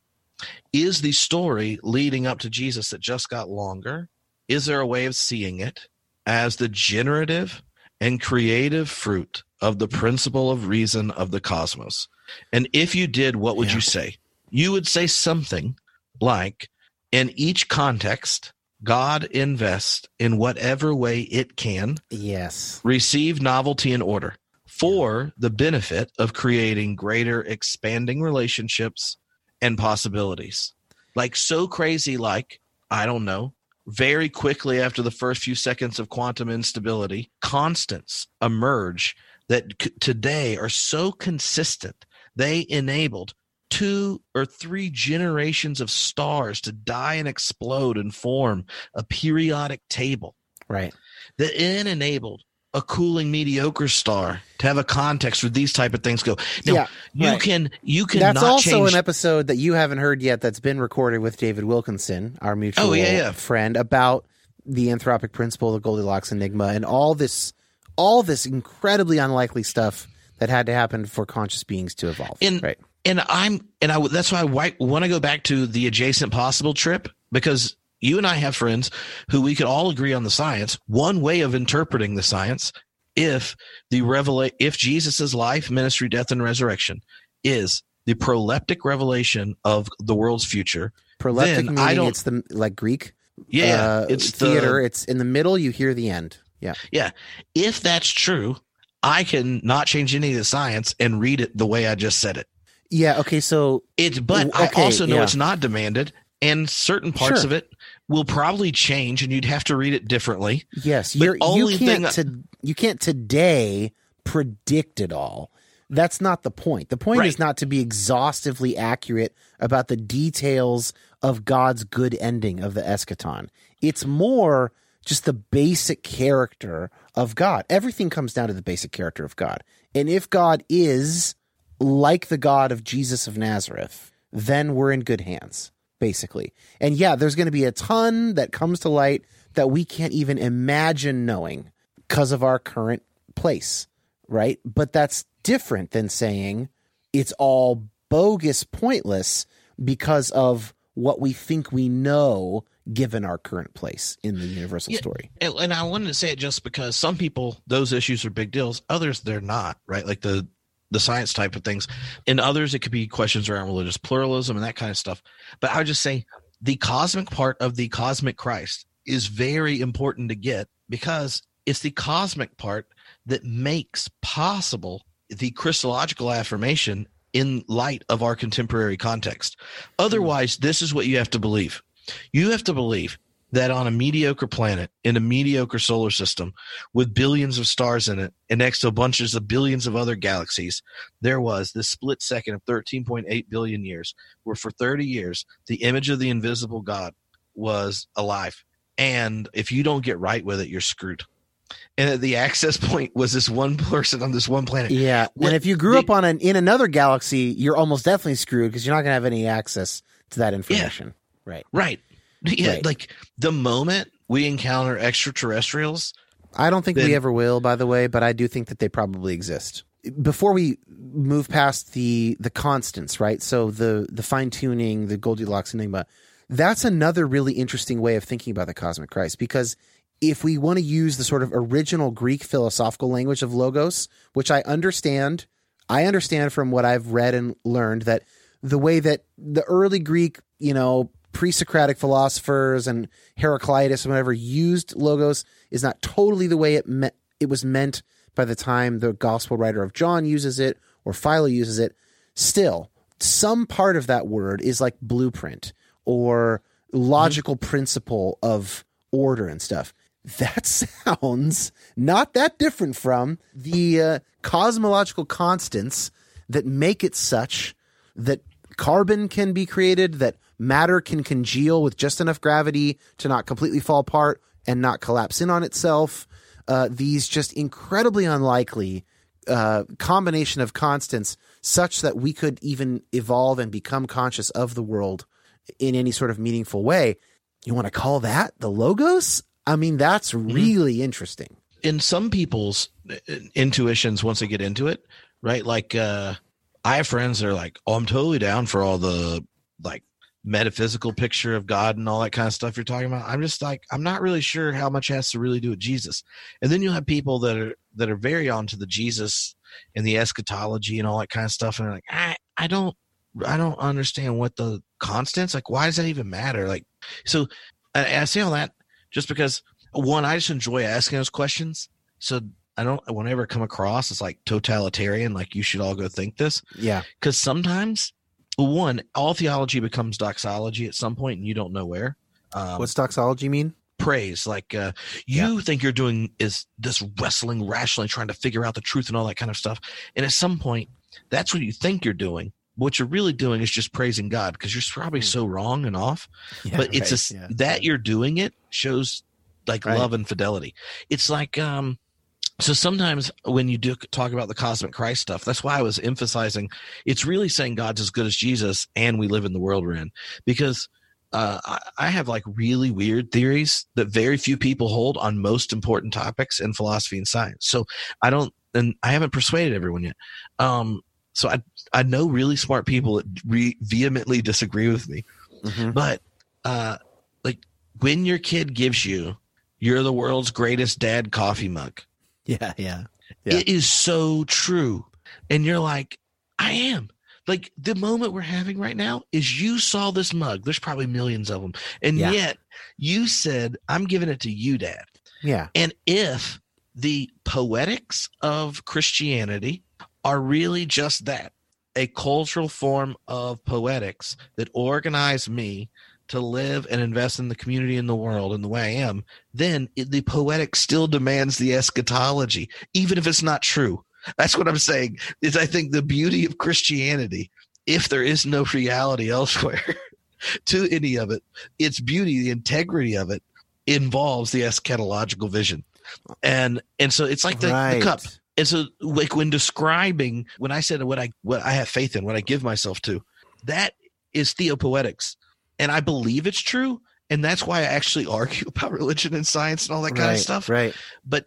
is the story leading up to Jesus that just got longer? Is there a way of seeing it as the generative and creative fruit of the principle of reason of the cosmos. And if you did, what would Yeah. you say? You would say something like in each context, God invests in whatever way it can Yes. receive novelty and order for the benefit of creating greater expanding relationships and possibilities. Like so crazy, like, I don't know, very quickly after the first few seconds of quantum instability, constants emerge that c- today are so consistent. They enabled two or three generations of stars to die and explode and form a periodic table Right. that then enabled a cooling mediocre star to have a context where these type of things go. Now, yeah. you right. can you can That's not also change. an episode that you haven't heard yet that's been recorded with David Wilkinson, our oh, mutual Oh, yeah, yeah. friend, about the anthropic principle, the Goldilocks enigma, and all this all this incredibly unlikely stuff that had to happen for conscious beings to evolve. In- right. and I'm and I that's why I want to go back to the adjacent possible Tripp because you and I have friends who we could all agree on the science. One way of interpreting the science, if the revela- if Jesus's life, ministry, death, and resurrection is the proleptic revelation of the world's future, Proleptic meaning I don't- it's the like Greek yeah, uh, it's theater. The, it's in the middle. You hear the end. Yeah, yeah. if that's true, I can not change any of the science and read it the way I just said it. Yeah. Okay. So It's but I also know yeah. it's not demanded, and certain parts Sure. of it will probably change, and you'd have to read it differently. Yes, you're, only you thing can't I- to, you can't today predict it all. That's not the point. The point is not to be exhaustively accurate about the details of God's good ending of the eschaton. It's more just the basic character of God. Everything comes down to the basic character of God. And if God is like the God of Jesus of Nazareth, then we're in good hands, basically. And yeah, there's going to be a ton that comes to light that we can't even imagine knowing because of our current place, right? But that's different than saying it's all bogus, pointless because of what we think we know given our current place in the universal Yeah. story. And, I wanted to say it just because some people those issues are big deals, others they're not, right? Like the the science type of things. In others, it could be questions around religious pluralism and that kind of stuff. But I would just say the cosmic part of the cosmic Christ is very important to get because it's the cosmic part that makes possible the Christological affirmation in light of our contemporary context. Hmm. Otherwise, this is what you have to believe. You have to believe that on a mediocre planet in a mediocre solar system with billions of stars in it and next to bunches of billions of other galaxies, there was this split second of 13.8 billion years where for 30 years the image of the invisible God was alive. And if you don't get right with it, you're screwed. And the access point was this one person on this one planet. Yeah, What- and if you grew the- up on an in another galaxy, you're almost definitely screwed because you're not going to have any access to that information. Right. Right. Yeah, Right. like the moment we encounter extraterrestrials, I don't think Then- we ever will, by the way, but I do think that they probably exist. Before we move past the the constants, right? So the the fine tuning, the Goldilocks enigma, that's another really interesting way of thinking about the cosmic Christ because if we want to use the sort of original Greek philosophical language of logos, which I understand, I understand from what I've read and learned that the way that the early Greek, you know, pre-Socratic philosophers and Heraclitus and whatever used logos is not totally the way it me- it was meant by the time the gospel writer of John uses it or Philo uses it. Still, some part of that word is like blueprint or logical principle of order and stuff. That sounds not that different from the uh, cosmological constants that make it such that carbon can be created, that matter can congeal with just enough gravity to not completely fall apart and not collapse in on itself. Uh, these just incredibly unlikely uh, combination of constants, such that we could even evolve and become conscious of the world in any sort of meaningful way. You want to call that the logos? I mean, that's really interesting. in some people's uh, intuitions once they get into it right like uh i have friends that are like oh i'm totally down for all the like metaphysical picture of god and all that kind of stuff you're talking about i'm just like i'm not really sure how much has to really do with jesus and then you'll have people that are that are very onto the jesus and the eschatology and all that kind of stuff and they're like i i don't i don't understand what the constants like why does that even matter like So I, I say all that just because one, I just enjoy asking those questions. So I don't whenever I come across it's like totalitarian, like you should all go think this. Yeah. Because sometimes one, all theology becomes doxology at some point and you don't know where. Um, What's doxology mean? praise like uh you think you're doing is this wrestling rationally trying to figure out the truth and all that kind of stuff and at some point that's what you think you're doing what you're really doing is just praising god because you're probably Hmm. so wrong and off Yeah, but it's right, a s yeah. that you're doing it shows like Right. love and fidelity it's like um so sometimes when you do talk about the cosmic christ stuff that's why i was emphasizing it's really saying god's as good as jesus and we live in the world we're in. Because uh, I, have like really weird theories that very few people hold on most important topics in philosophy and science. So i don't and i haven't persuaded everyone yet. Um so i i know really smart people that re- vehemently disagree with me. Mhm. but uh like when your kid gives you you're the world's greatest dad coffee mug Yeah, yeah. Yeah. it is so true and you're like i am like the moment we're having right now is you saw this mug there's probably millions of them and Yeah. yet you said i'm giving it to you dad Yeah. and if the poetics of Christianity are really just that a cultural form of poetics that organize me to live and invest in the community and the world in the way I am, then it, the poetic still demands the eschatology, even if it's not true. That's what I'm saying. Is I think the beauty of Christianity, if there is no reality elsewhere to any of it, its beauty, the integrity of it, involves the eschatological vision and and so it's like the, the cup and so like when describing when i said what i what i have faith in what i give myself to that is theopoetics and i believe it's true and that's why i actually argue about religion and science and all that kind right, of stuff Right. but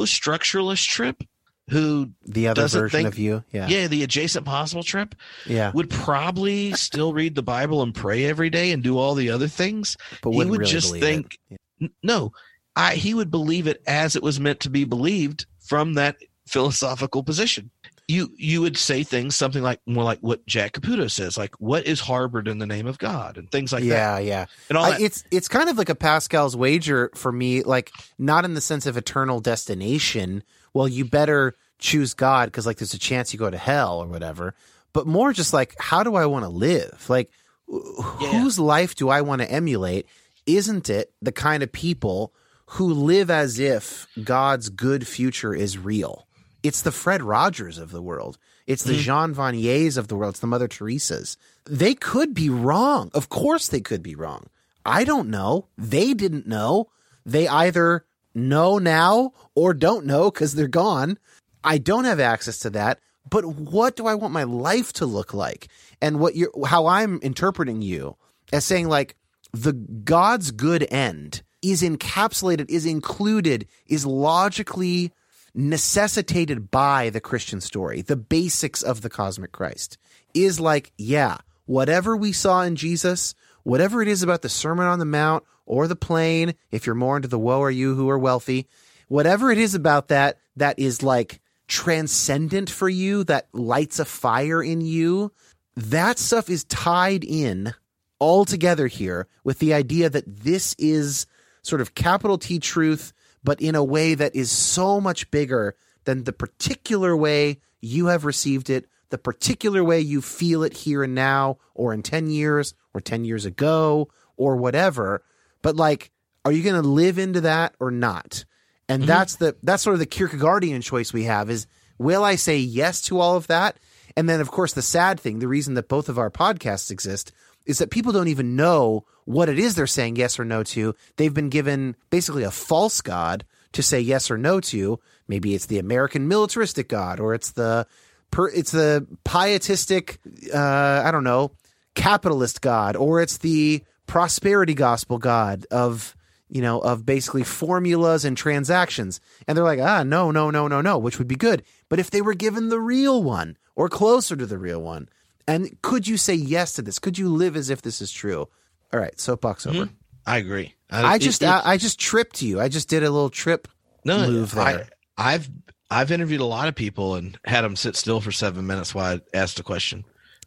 post-structuralist Tripp who The other version think- of you. Yeah. yeah the adjacent possible Tripp Yeah. would probably still read the bible and pray every day and do all the other things But he wouldn't really just think. N- no i he would believe it as it was meant to be believed from that philosophical position you you would say things something like more like what jack caputo says like what is harbored in the name of god and things like that yeah, yeah. and all I, it's it's kind of like a Pascal's wager for me, like not in the sense of eternal destination. Well, you better choose God because like there's a chance you go to hell or whatever. But more just like how do I want to live? Like Yeah. whose life do I want to emulate? Isn't it the kind of people who live as if God's good future is real? It's the Fred Rogers of the world. It's the mm-hmm. Jean Vaniers of the world. It's the Mother Teresa's. They could be wrong. Of course, they could be wrong. I don't know. They didn't know. They either know now or don't know because they're gone. I don't have access to that. But what do I want my life to look like? And what you're, how I'm interpreting you as saying like the God's good end is encapsulated, is included, is logically necessitated by the Christian story, the basics of the cosmic Christ, is like, yeah, whatever we saw in Jesus, whatever it is about the Sermon on the Mount or the plain, if you're more into the woe are you who are wealthy, whatever it is about that that is like transcendent for you, that lights a fire in you, that stuff is tied in all together here with the idea that this is sort of capital T truth, but in a way that is so much bigger than the particular way you have received it, the particular way you feel it here and now, or in 10 years, or 10 years ago, or whatever. But like, are you going to live into that or not? And mm-hmm. that's the that's sort of the Kierkegaardian choice we have is will I say yes to all of that? And then of course the sad thing, the reason that both of our podcasts exist is that people don't even know what it is they're saying yes or no to. They've been given basically a false god to say yes or no to. Maybe it's the American militaristic god or it's the per, it's the pietistic uh, I don't know, capitalist god or it's the prosperity gospel god of you know, of basically formulas and transactions. And they're like, ah, no, no, no, no, no, which would be good. But if they were given the real one or closer to the real one, and could you say yes to this? Could you live as if this is true? All right, soapbox over. i agree I it- just, it- I, I just tripped you. I just did a little trip no move I, there. i've i've interviewed a lot of people and had them sit still for seven minutes while i asked a question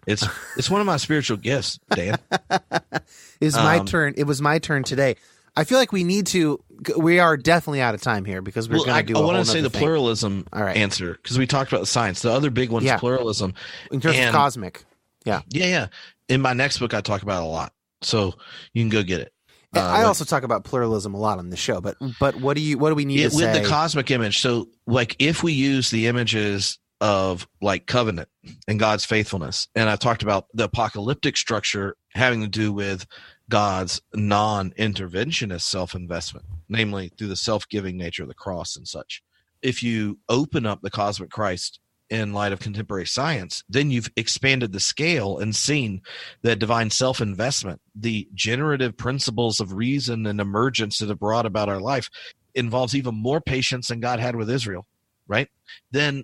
It's it's one of my spiritual gifts, Dan. Is my Um, turn. It was my turn today. I feel like we need to. We are definitely out of time here because we're well, going to do. I want to say the thing. pluralism All right. answer because we talked about the science. The other big one is Yeah. pluralism. in terms and- of cosmic. Yeah, yeah. Yeah. In my next book, I talk about it a lot, so you can go get it. Uh, I like- also talk about pluralism a lot on the show, but but what do you what do we need it, to with say? the cosmic image. So, like, if we use the images of like covenant and God's faithfulness, and I talked about the apocalyptic structure having to do with God's non-interventionist self-investment, namely through the self-giving nature of the cross and such. If you open up the cosmic Christ in light of contemporary science, then you've expanded the scale and seen that divine self investment, the generative principles of reason and emergence that have brought about our life, involves even more patience than God had with Israel, right? Then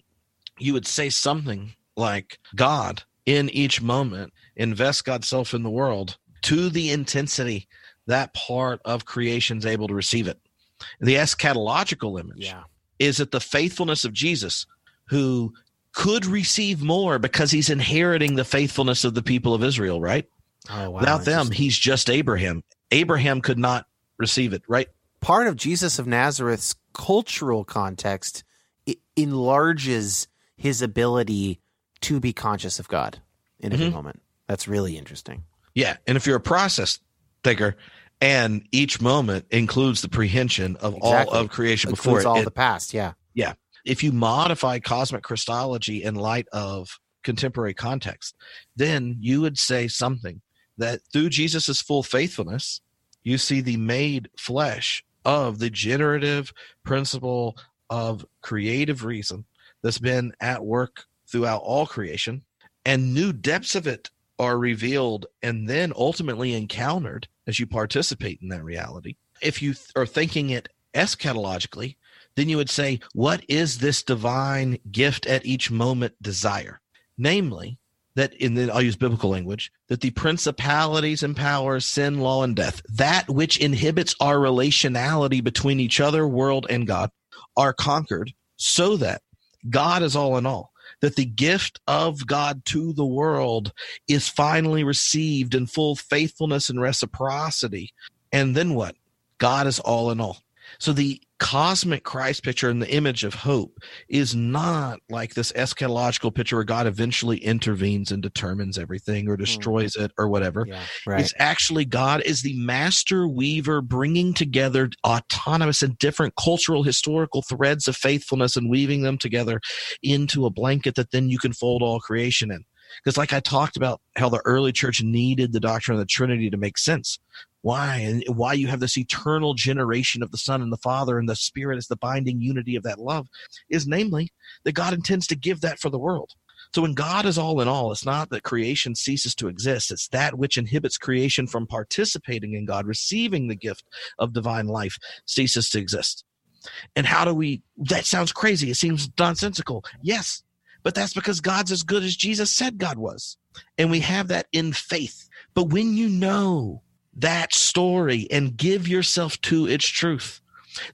you would say something like, God in each moment invests God's self in the world to the intensity that part of creation's able to receive it. The eschatological image yeah, is that the faithfulness of Jesus, who could receive more because he's inheriting the faithfulness of the people of Israel, right? oh, wow, Without them, he's just Abraham. Abraham could not receive it, right? part of Jesus of Nazareth's cultural context enlarges his ability to be conscious of God in every Mhm. moment. That's really interesting. Yeah. And if you're a process thinker and each moment includes the prehension of Exactly. all of creation before Includes it, all it- the past. Yeah. Yeah, if you modify cosmic Christology in light of contemporary context, then you would say something that through Jesus' full faithfulness, you see the made flesh of the generative principle of creative reason that's been at work throughout all creation, and new depths of it are revealed and then ultimately encountered as you participate in that reality. If you th- are thinking it eschatologically, then you would say, What is this divine gift at each moment desire? Namely, that in the I'll use biblical language, that the principalities and powers, sin, law, and death, that which inhibits our relationality between each other, world, and God, are conquered so that God is all in all. That the gift of God to the world is finally received in full faithfulness and reciprocity. And then what? God is all in all. So the cosmic Christ picture and the image of hope is not like this eschatological picture where God eventually intervenes and determines everything or mm-hmm. destroys it or whatever. yeah, right. It's actually God is the master weaver bringing together autonomous and different cultural historical threads of faithfulness and weaving them together into a blanket that then you can fold all creation in. Because, like I talked about, how the early church needed the doctrine of the Trinity to make sense. Why? And why you have this eternal generation of the Son and the Father, and the Spirit is the binding unity of that love, is namely that God intends to give that for the world. So when God is all in all, it's not that creation ceases to exist. It's that which inhibits creation from participating in God, receiving the gift of divine life, ceases to exist. And how do we, that sounds crazy. It seems nonsensical. Yes, but that's because God's as good as Jesus said God was. And we have that in faith. But when you know that story and give yourself to its truth,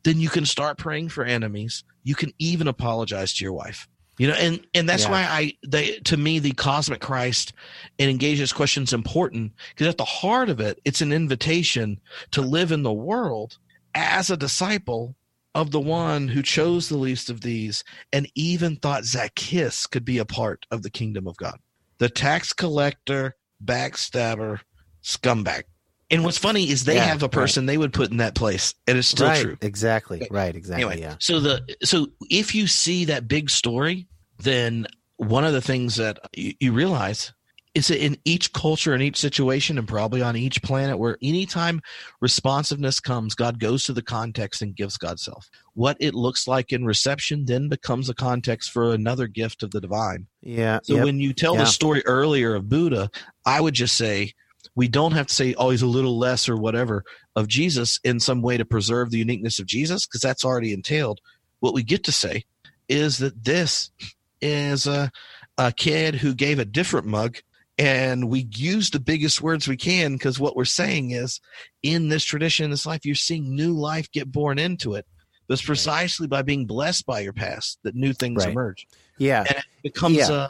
then you can start praying for enemies. You can even apologize to your wife. You know, and and that's Yeah. why I they to me the cosmic Christ and engage this question is important because at the heart of it, it's an invitation to live in the world as a disciple of the one who chose the least of these and even thought Zacchaeus could be a part of the kingdom of God. The tax collector, backstabber, scumbag. And what's funny is they Yeah, have a right. person they would put in that place, and it's still right, true. exactly, right, exactly. Anyway, yeah, so the so if you see that big story, then one of the things that you, you realize is that in each culture, in each situation, and probably on each planet, where anytime responsiveness comes, God goes to the context and gives God's self. What it looks like in reception then becomes a context for another gift of the divine. yeah. So yep. when you tell Yeah. the story earlier of Buddha, I would just say we don't have to say, oh, he's a little less or whatever of Jesus in some way to preserve the uniqueness of Jesus, because that's already entailed. What we get to say is that this is a, a kid who gave a different mug, and we use the biggest words we can because what we're saying is in this tradition, in this life, you're seeing new life get born into it. But it's precisely by being blessed by your past that new things Right. emerge yeah, and it becomes Yeah. a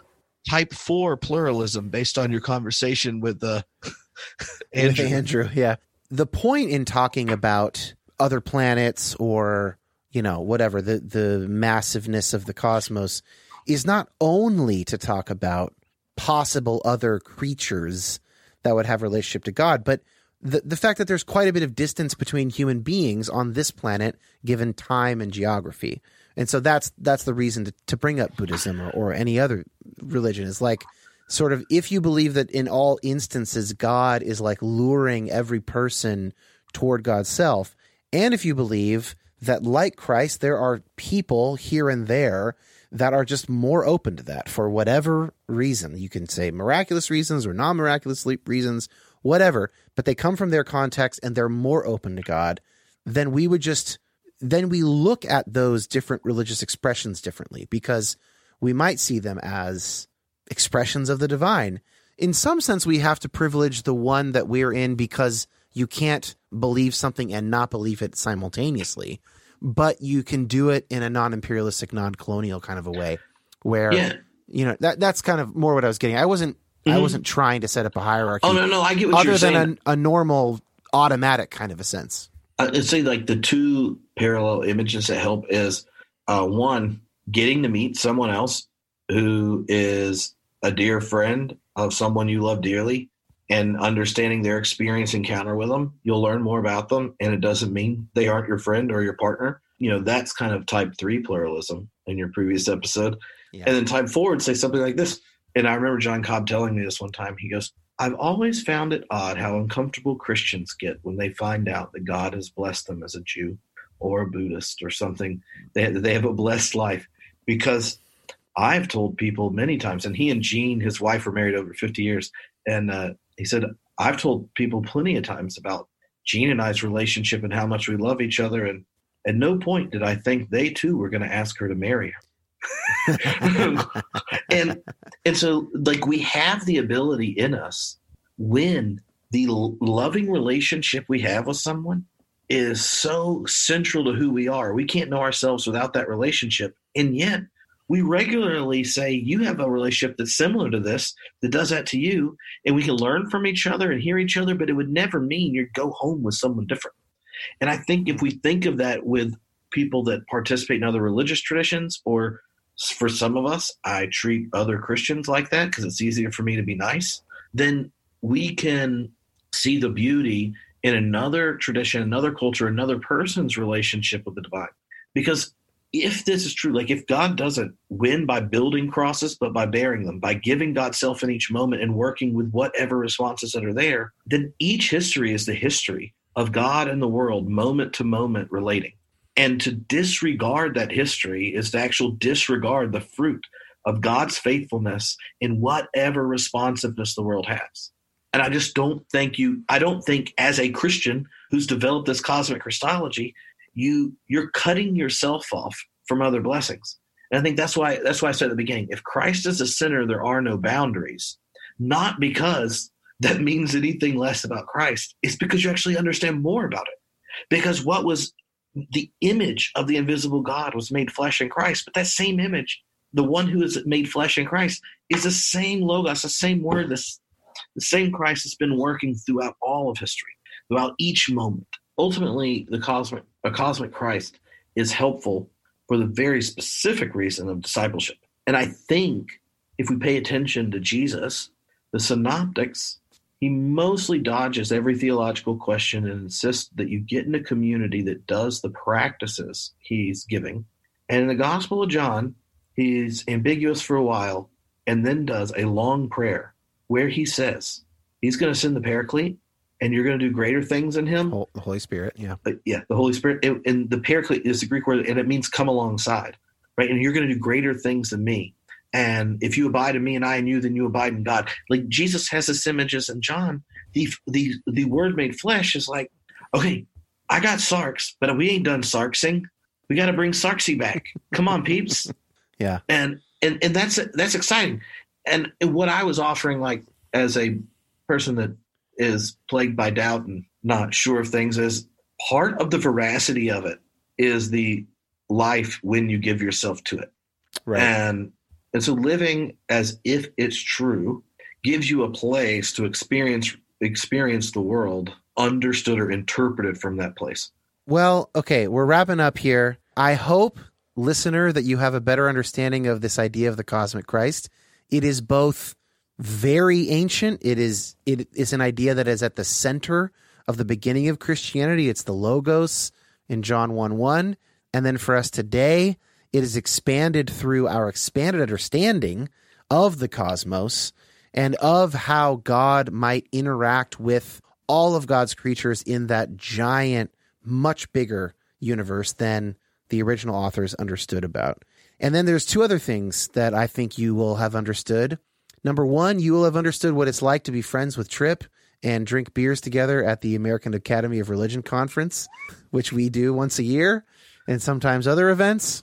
type four pluralism based on your conversation with uh, Andrew. Andrew, yeah. The point in talking about other planets or you know whatever the the massiveness of the cosmos is not only to talk about possible other creatures that would have relationship to God, but the the fact that there's quite a bit of distance between human beings on this planet given time and geography. And so that's that's the reason to, to bring up Buddhism or, or any other religion is like sort of if you believe that in all instances God is like luring every person toward God's self, and if you believe that like Christ, there are people here and there that are just more open to that for whatever reason. You can say miraculous reasons or non miraculous reasons, whatever, but they come from their context and they're more open to God, then we would just, then we look at those different religious expressions differently because we might see them as expressions of the divine. In some sense, we have to privilege the one that we're in because you can't believe something and not believe it simultaneously but you can do it in a non-imperialistic, non-colonial kind of a way, where yeah. you know that that's kind of more what I was getting. I wasn't mm-hmm. I wasn't trying to set up a hierarchy. Oh no, no, I get what other you're saying. Other than a, a, normal automatic kind of a sense. I'd say like the two parallel images that help is uh, one getting to meet someone else who is a dear friend of someone you love dearly and understanding their experience encounter with them, you'll learn more about them. And it doesn't mean they aren't your friend or your partner. You know, that's kind of type three pluralism in your previous episode. Yeah. And then type four would say something like this. And I remember John Cobb telling me this one time. He goes, I've always found it odd how uncomfortable Christians get when they find out that God has blessed them as a Jew or a Buddhist or something. They, they have a blessed life because I've told people many times, and he and Jean, his wife, were married over 50 years. And uh, he said, I've told people plenty of times about Jean and I's relationship and how much we love each other. And at no point did I think they too were going to ask her to marry her. and and so like we have the ability in us when the loving relationship we have with someone is so central to who we are. We can't know ourselves without that relationship. And yet we regularly say you have a relationship that's similar to this that does that to you and we can learn from each other and hear each other but it would never mean you go home with someone different. And i think if we think of that with people that participate in other religious traditions or for some of us i treat other christians like that because it's easier for me to be nice then we can see the beauty in another tradition another culture another person's relationship with the divine. Because if this is true, like if God doesn't win by building crosses, but by bearing them, by giving God's self in each moment and working with whatever responses that are there, then each history is the history of God and the world, moment to moment relating. And to disregard that history is to actually disregard the fruit of God's faithfulness in whatever responsiveness the world has. And I just don't think you, I don't think as a Christian who's developed this cosmic Christology, you you're cutting yourself off from other blessings. And I think that's why that's why I said at the beginning, if Christ is the center, there are no boundaries. Not because that means anything less about Christ. It's because you actually understand more about it. Because what was the image of the invisible God was made flesh in Christ, but that same image, the one who is made flesh in Christ, is the same logos, the same word, this the same Christ has been working throughout all of history, throughout each moment. Ultimately, the cosmic a cosmic Christ is helpful for the very specific reason of discipleship. And I think if we pay attention to Jesus, the synoptics, he mostly dodges every theological question and insists that you get in a community that does the practices he's giving. And in the Gospel of John, he's ambiguous for a while and then does a long prayer where he says he's going to send the paraclete and you're going to do greater things in him. The Holy Spirit, yeah, uh, yeah, the Holy Spirit, and, and the Paraclete is the Greek word, and it means come alongside, right? And you're going to do greater things than me. And if you abide in me and I in you, then you abide in God. Like Jesus has this images, and John, the the the Word made flesh is like, okay, I got sarx, but we ain't done sarksing. We got to bring sarksy back. Come on, peeps. yeah, and and and that's that's exciting. And what I was offering, like as a person that is plagued by doubt and not sure of things is part of the veracity of it is the life when you give yourself to it. Right. And And so living as if it's true gives you a place to experience experience the world understood or interpreted from that place. Well, okay, we're wrapping up here. I hope, listener, that you have a better understanding of this idea of the cosmic Christ. It is both very ancient. It is it is an idea that is at the center of the beginning of Christianity. It's the logos in John 1 1. And then for us today, it is expanded through our expanded understanding of the cosmos and of how God might interact with all of God's creatures in that giant, much bigger universe than the original authors understood about. And then there's two other things that I think you will have understood. Number one, you will have understood what it's like to be friends with Tripp and drink beers together at the American Academy of Religion conference, which we do once a year and sometimes other events.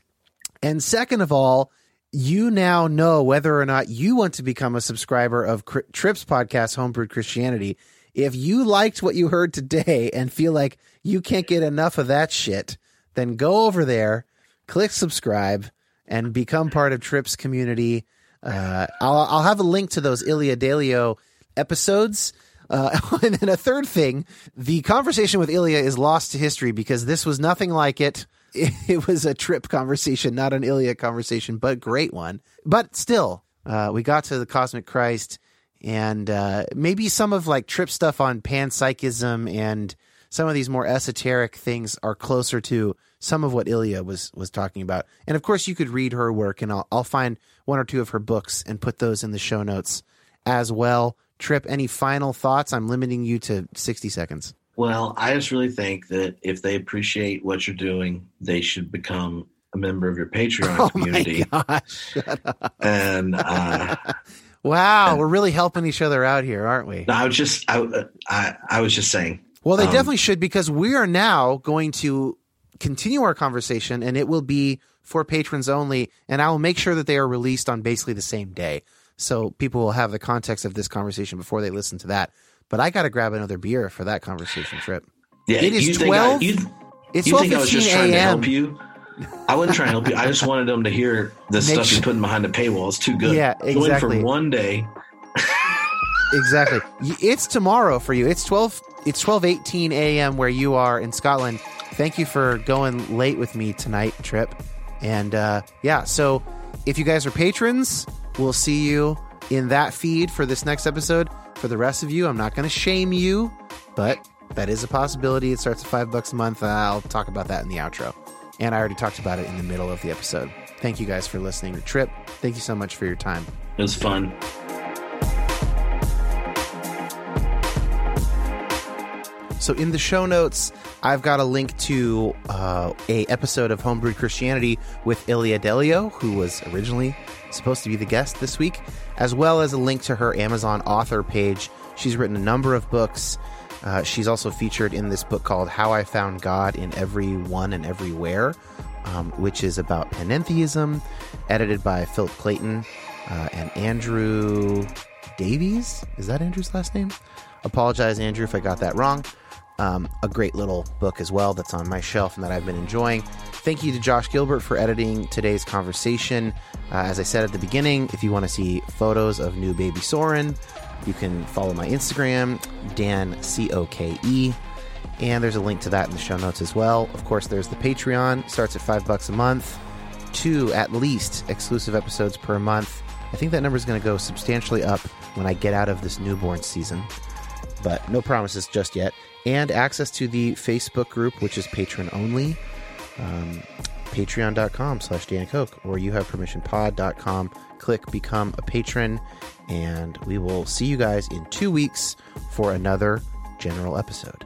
And second of all, you now know whether or not you want to become a subscriber of Tripp's podcast, Homebrewed Christianity. If you liked what you heard today and feel like you can't get enough of that shit, then go over there, click subscribe, and become part of Tripp's community. Uh, I'll, I'll have a link to those Ilia Delio episodes. Uh, and then a third thing, the conversation with Ilia is lost to history because this was nothing like it. It, it was a Tripp conversation, not an Ilia conversation, but great one. But still, uh, we got to the cosmic Christ and uh, maybe some of like Tripp stuff on panpsychism and some of these more esoteric things are closer to some of what Ilia was was talking about. And of course, you could read her work, and I'll, I'll find one or two of her books and put those in the show notes as well. Tripp, any final thoughts? I'm limiting you to 60 seconds. Well, I just really think that if they appreciate what you're doing, they should become a member of your Patreon oh community. My gosh. and uh, wow, and, we're really helping each other out here, aren't we? I was just, I, I, I was just saying. Well, they um, definitely should because we are now going to continue our conversation, and it will be for patrons only. And I will make sure that they are released on basically the same day, so people will have the context of this conversation before they listen to that. But I got to grab another beer for that conversation Tripp. Yeah, it is twelve. I, you, it's you think I was just trying to help you? I wasn't trying to help you. I just wanted them to hear the Make stuff sure- you're putting behind the paywall. It's too good. Yeah, Going exactly. from one day. exactly. It's tomorrow for you. It's twelve. It's twelve eighteen a.m. where you are in Scotland. Thank you for going late with me tonight, Tripp. And uh, yeah, so if you guys are patrons, we'll see you in that feed for this next episode. For the rest of you, I'm not going to shame you, but that is a possibility. It starts at five bucks a month. I'll talk about that in the outro. And I already talked about it in the middle of the episode. Thank you guys for listening Tripp. Thank you so much for your time. It was fun. So in the show notes, I've got a link to uh, a episode of Homebrewed Christianity with Ilia Delio, who was originally supposed to be the guest this week, as well as a link to her Amazon author page. She's written a number of books. Uh, she's also featured in this book called How I Found God in Everyone and Everywhere, um, which is about panentheism, edited by Philip Clayton uh, and Andrew Davis. Is that Andrew's last name? Apologize, Andrew, if I got that wrong. Um, a great little book as well that's on my shelf and that I've been enjoying. Thank you to Josh Gilbert for editing today's conversation. Uh, as I said at the beginning, if you want to see photos of new baby Soren, you can follow my Instagram, Dan C O K E, and there's a link to that in the show notes as well. Of course, there's the Patreon, starts at five bucks a month, two at least exclusive episodes per month. I think that number is going to go substantially up when I get out of this newborn season, but no promises just yet. And access to the Facebook group, which is patron only. Um, patreon.com slash Dan or youhavepermissionpod.com. Click become a patron, and we will see you guys in two weeks for another general episode.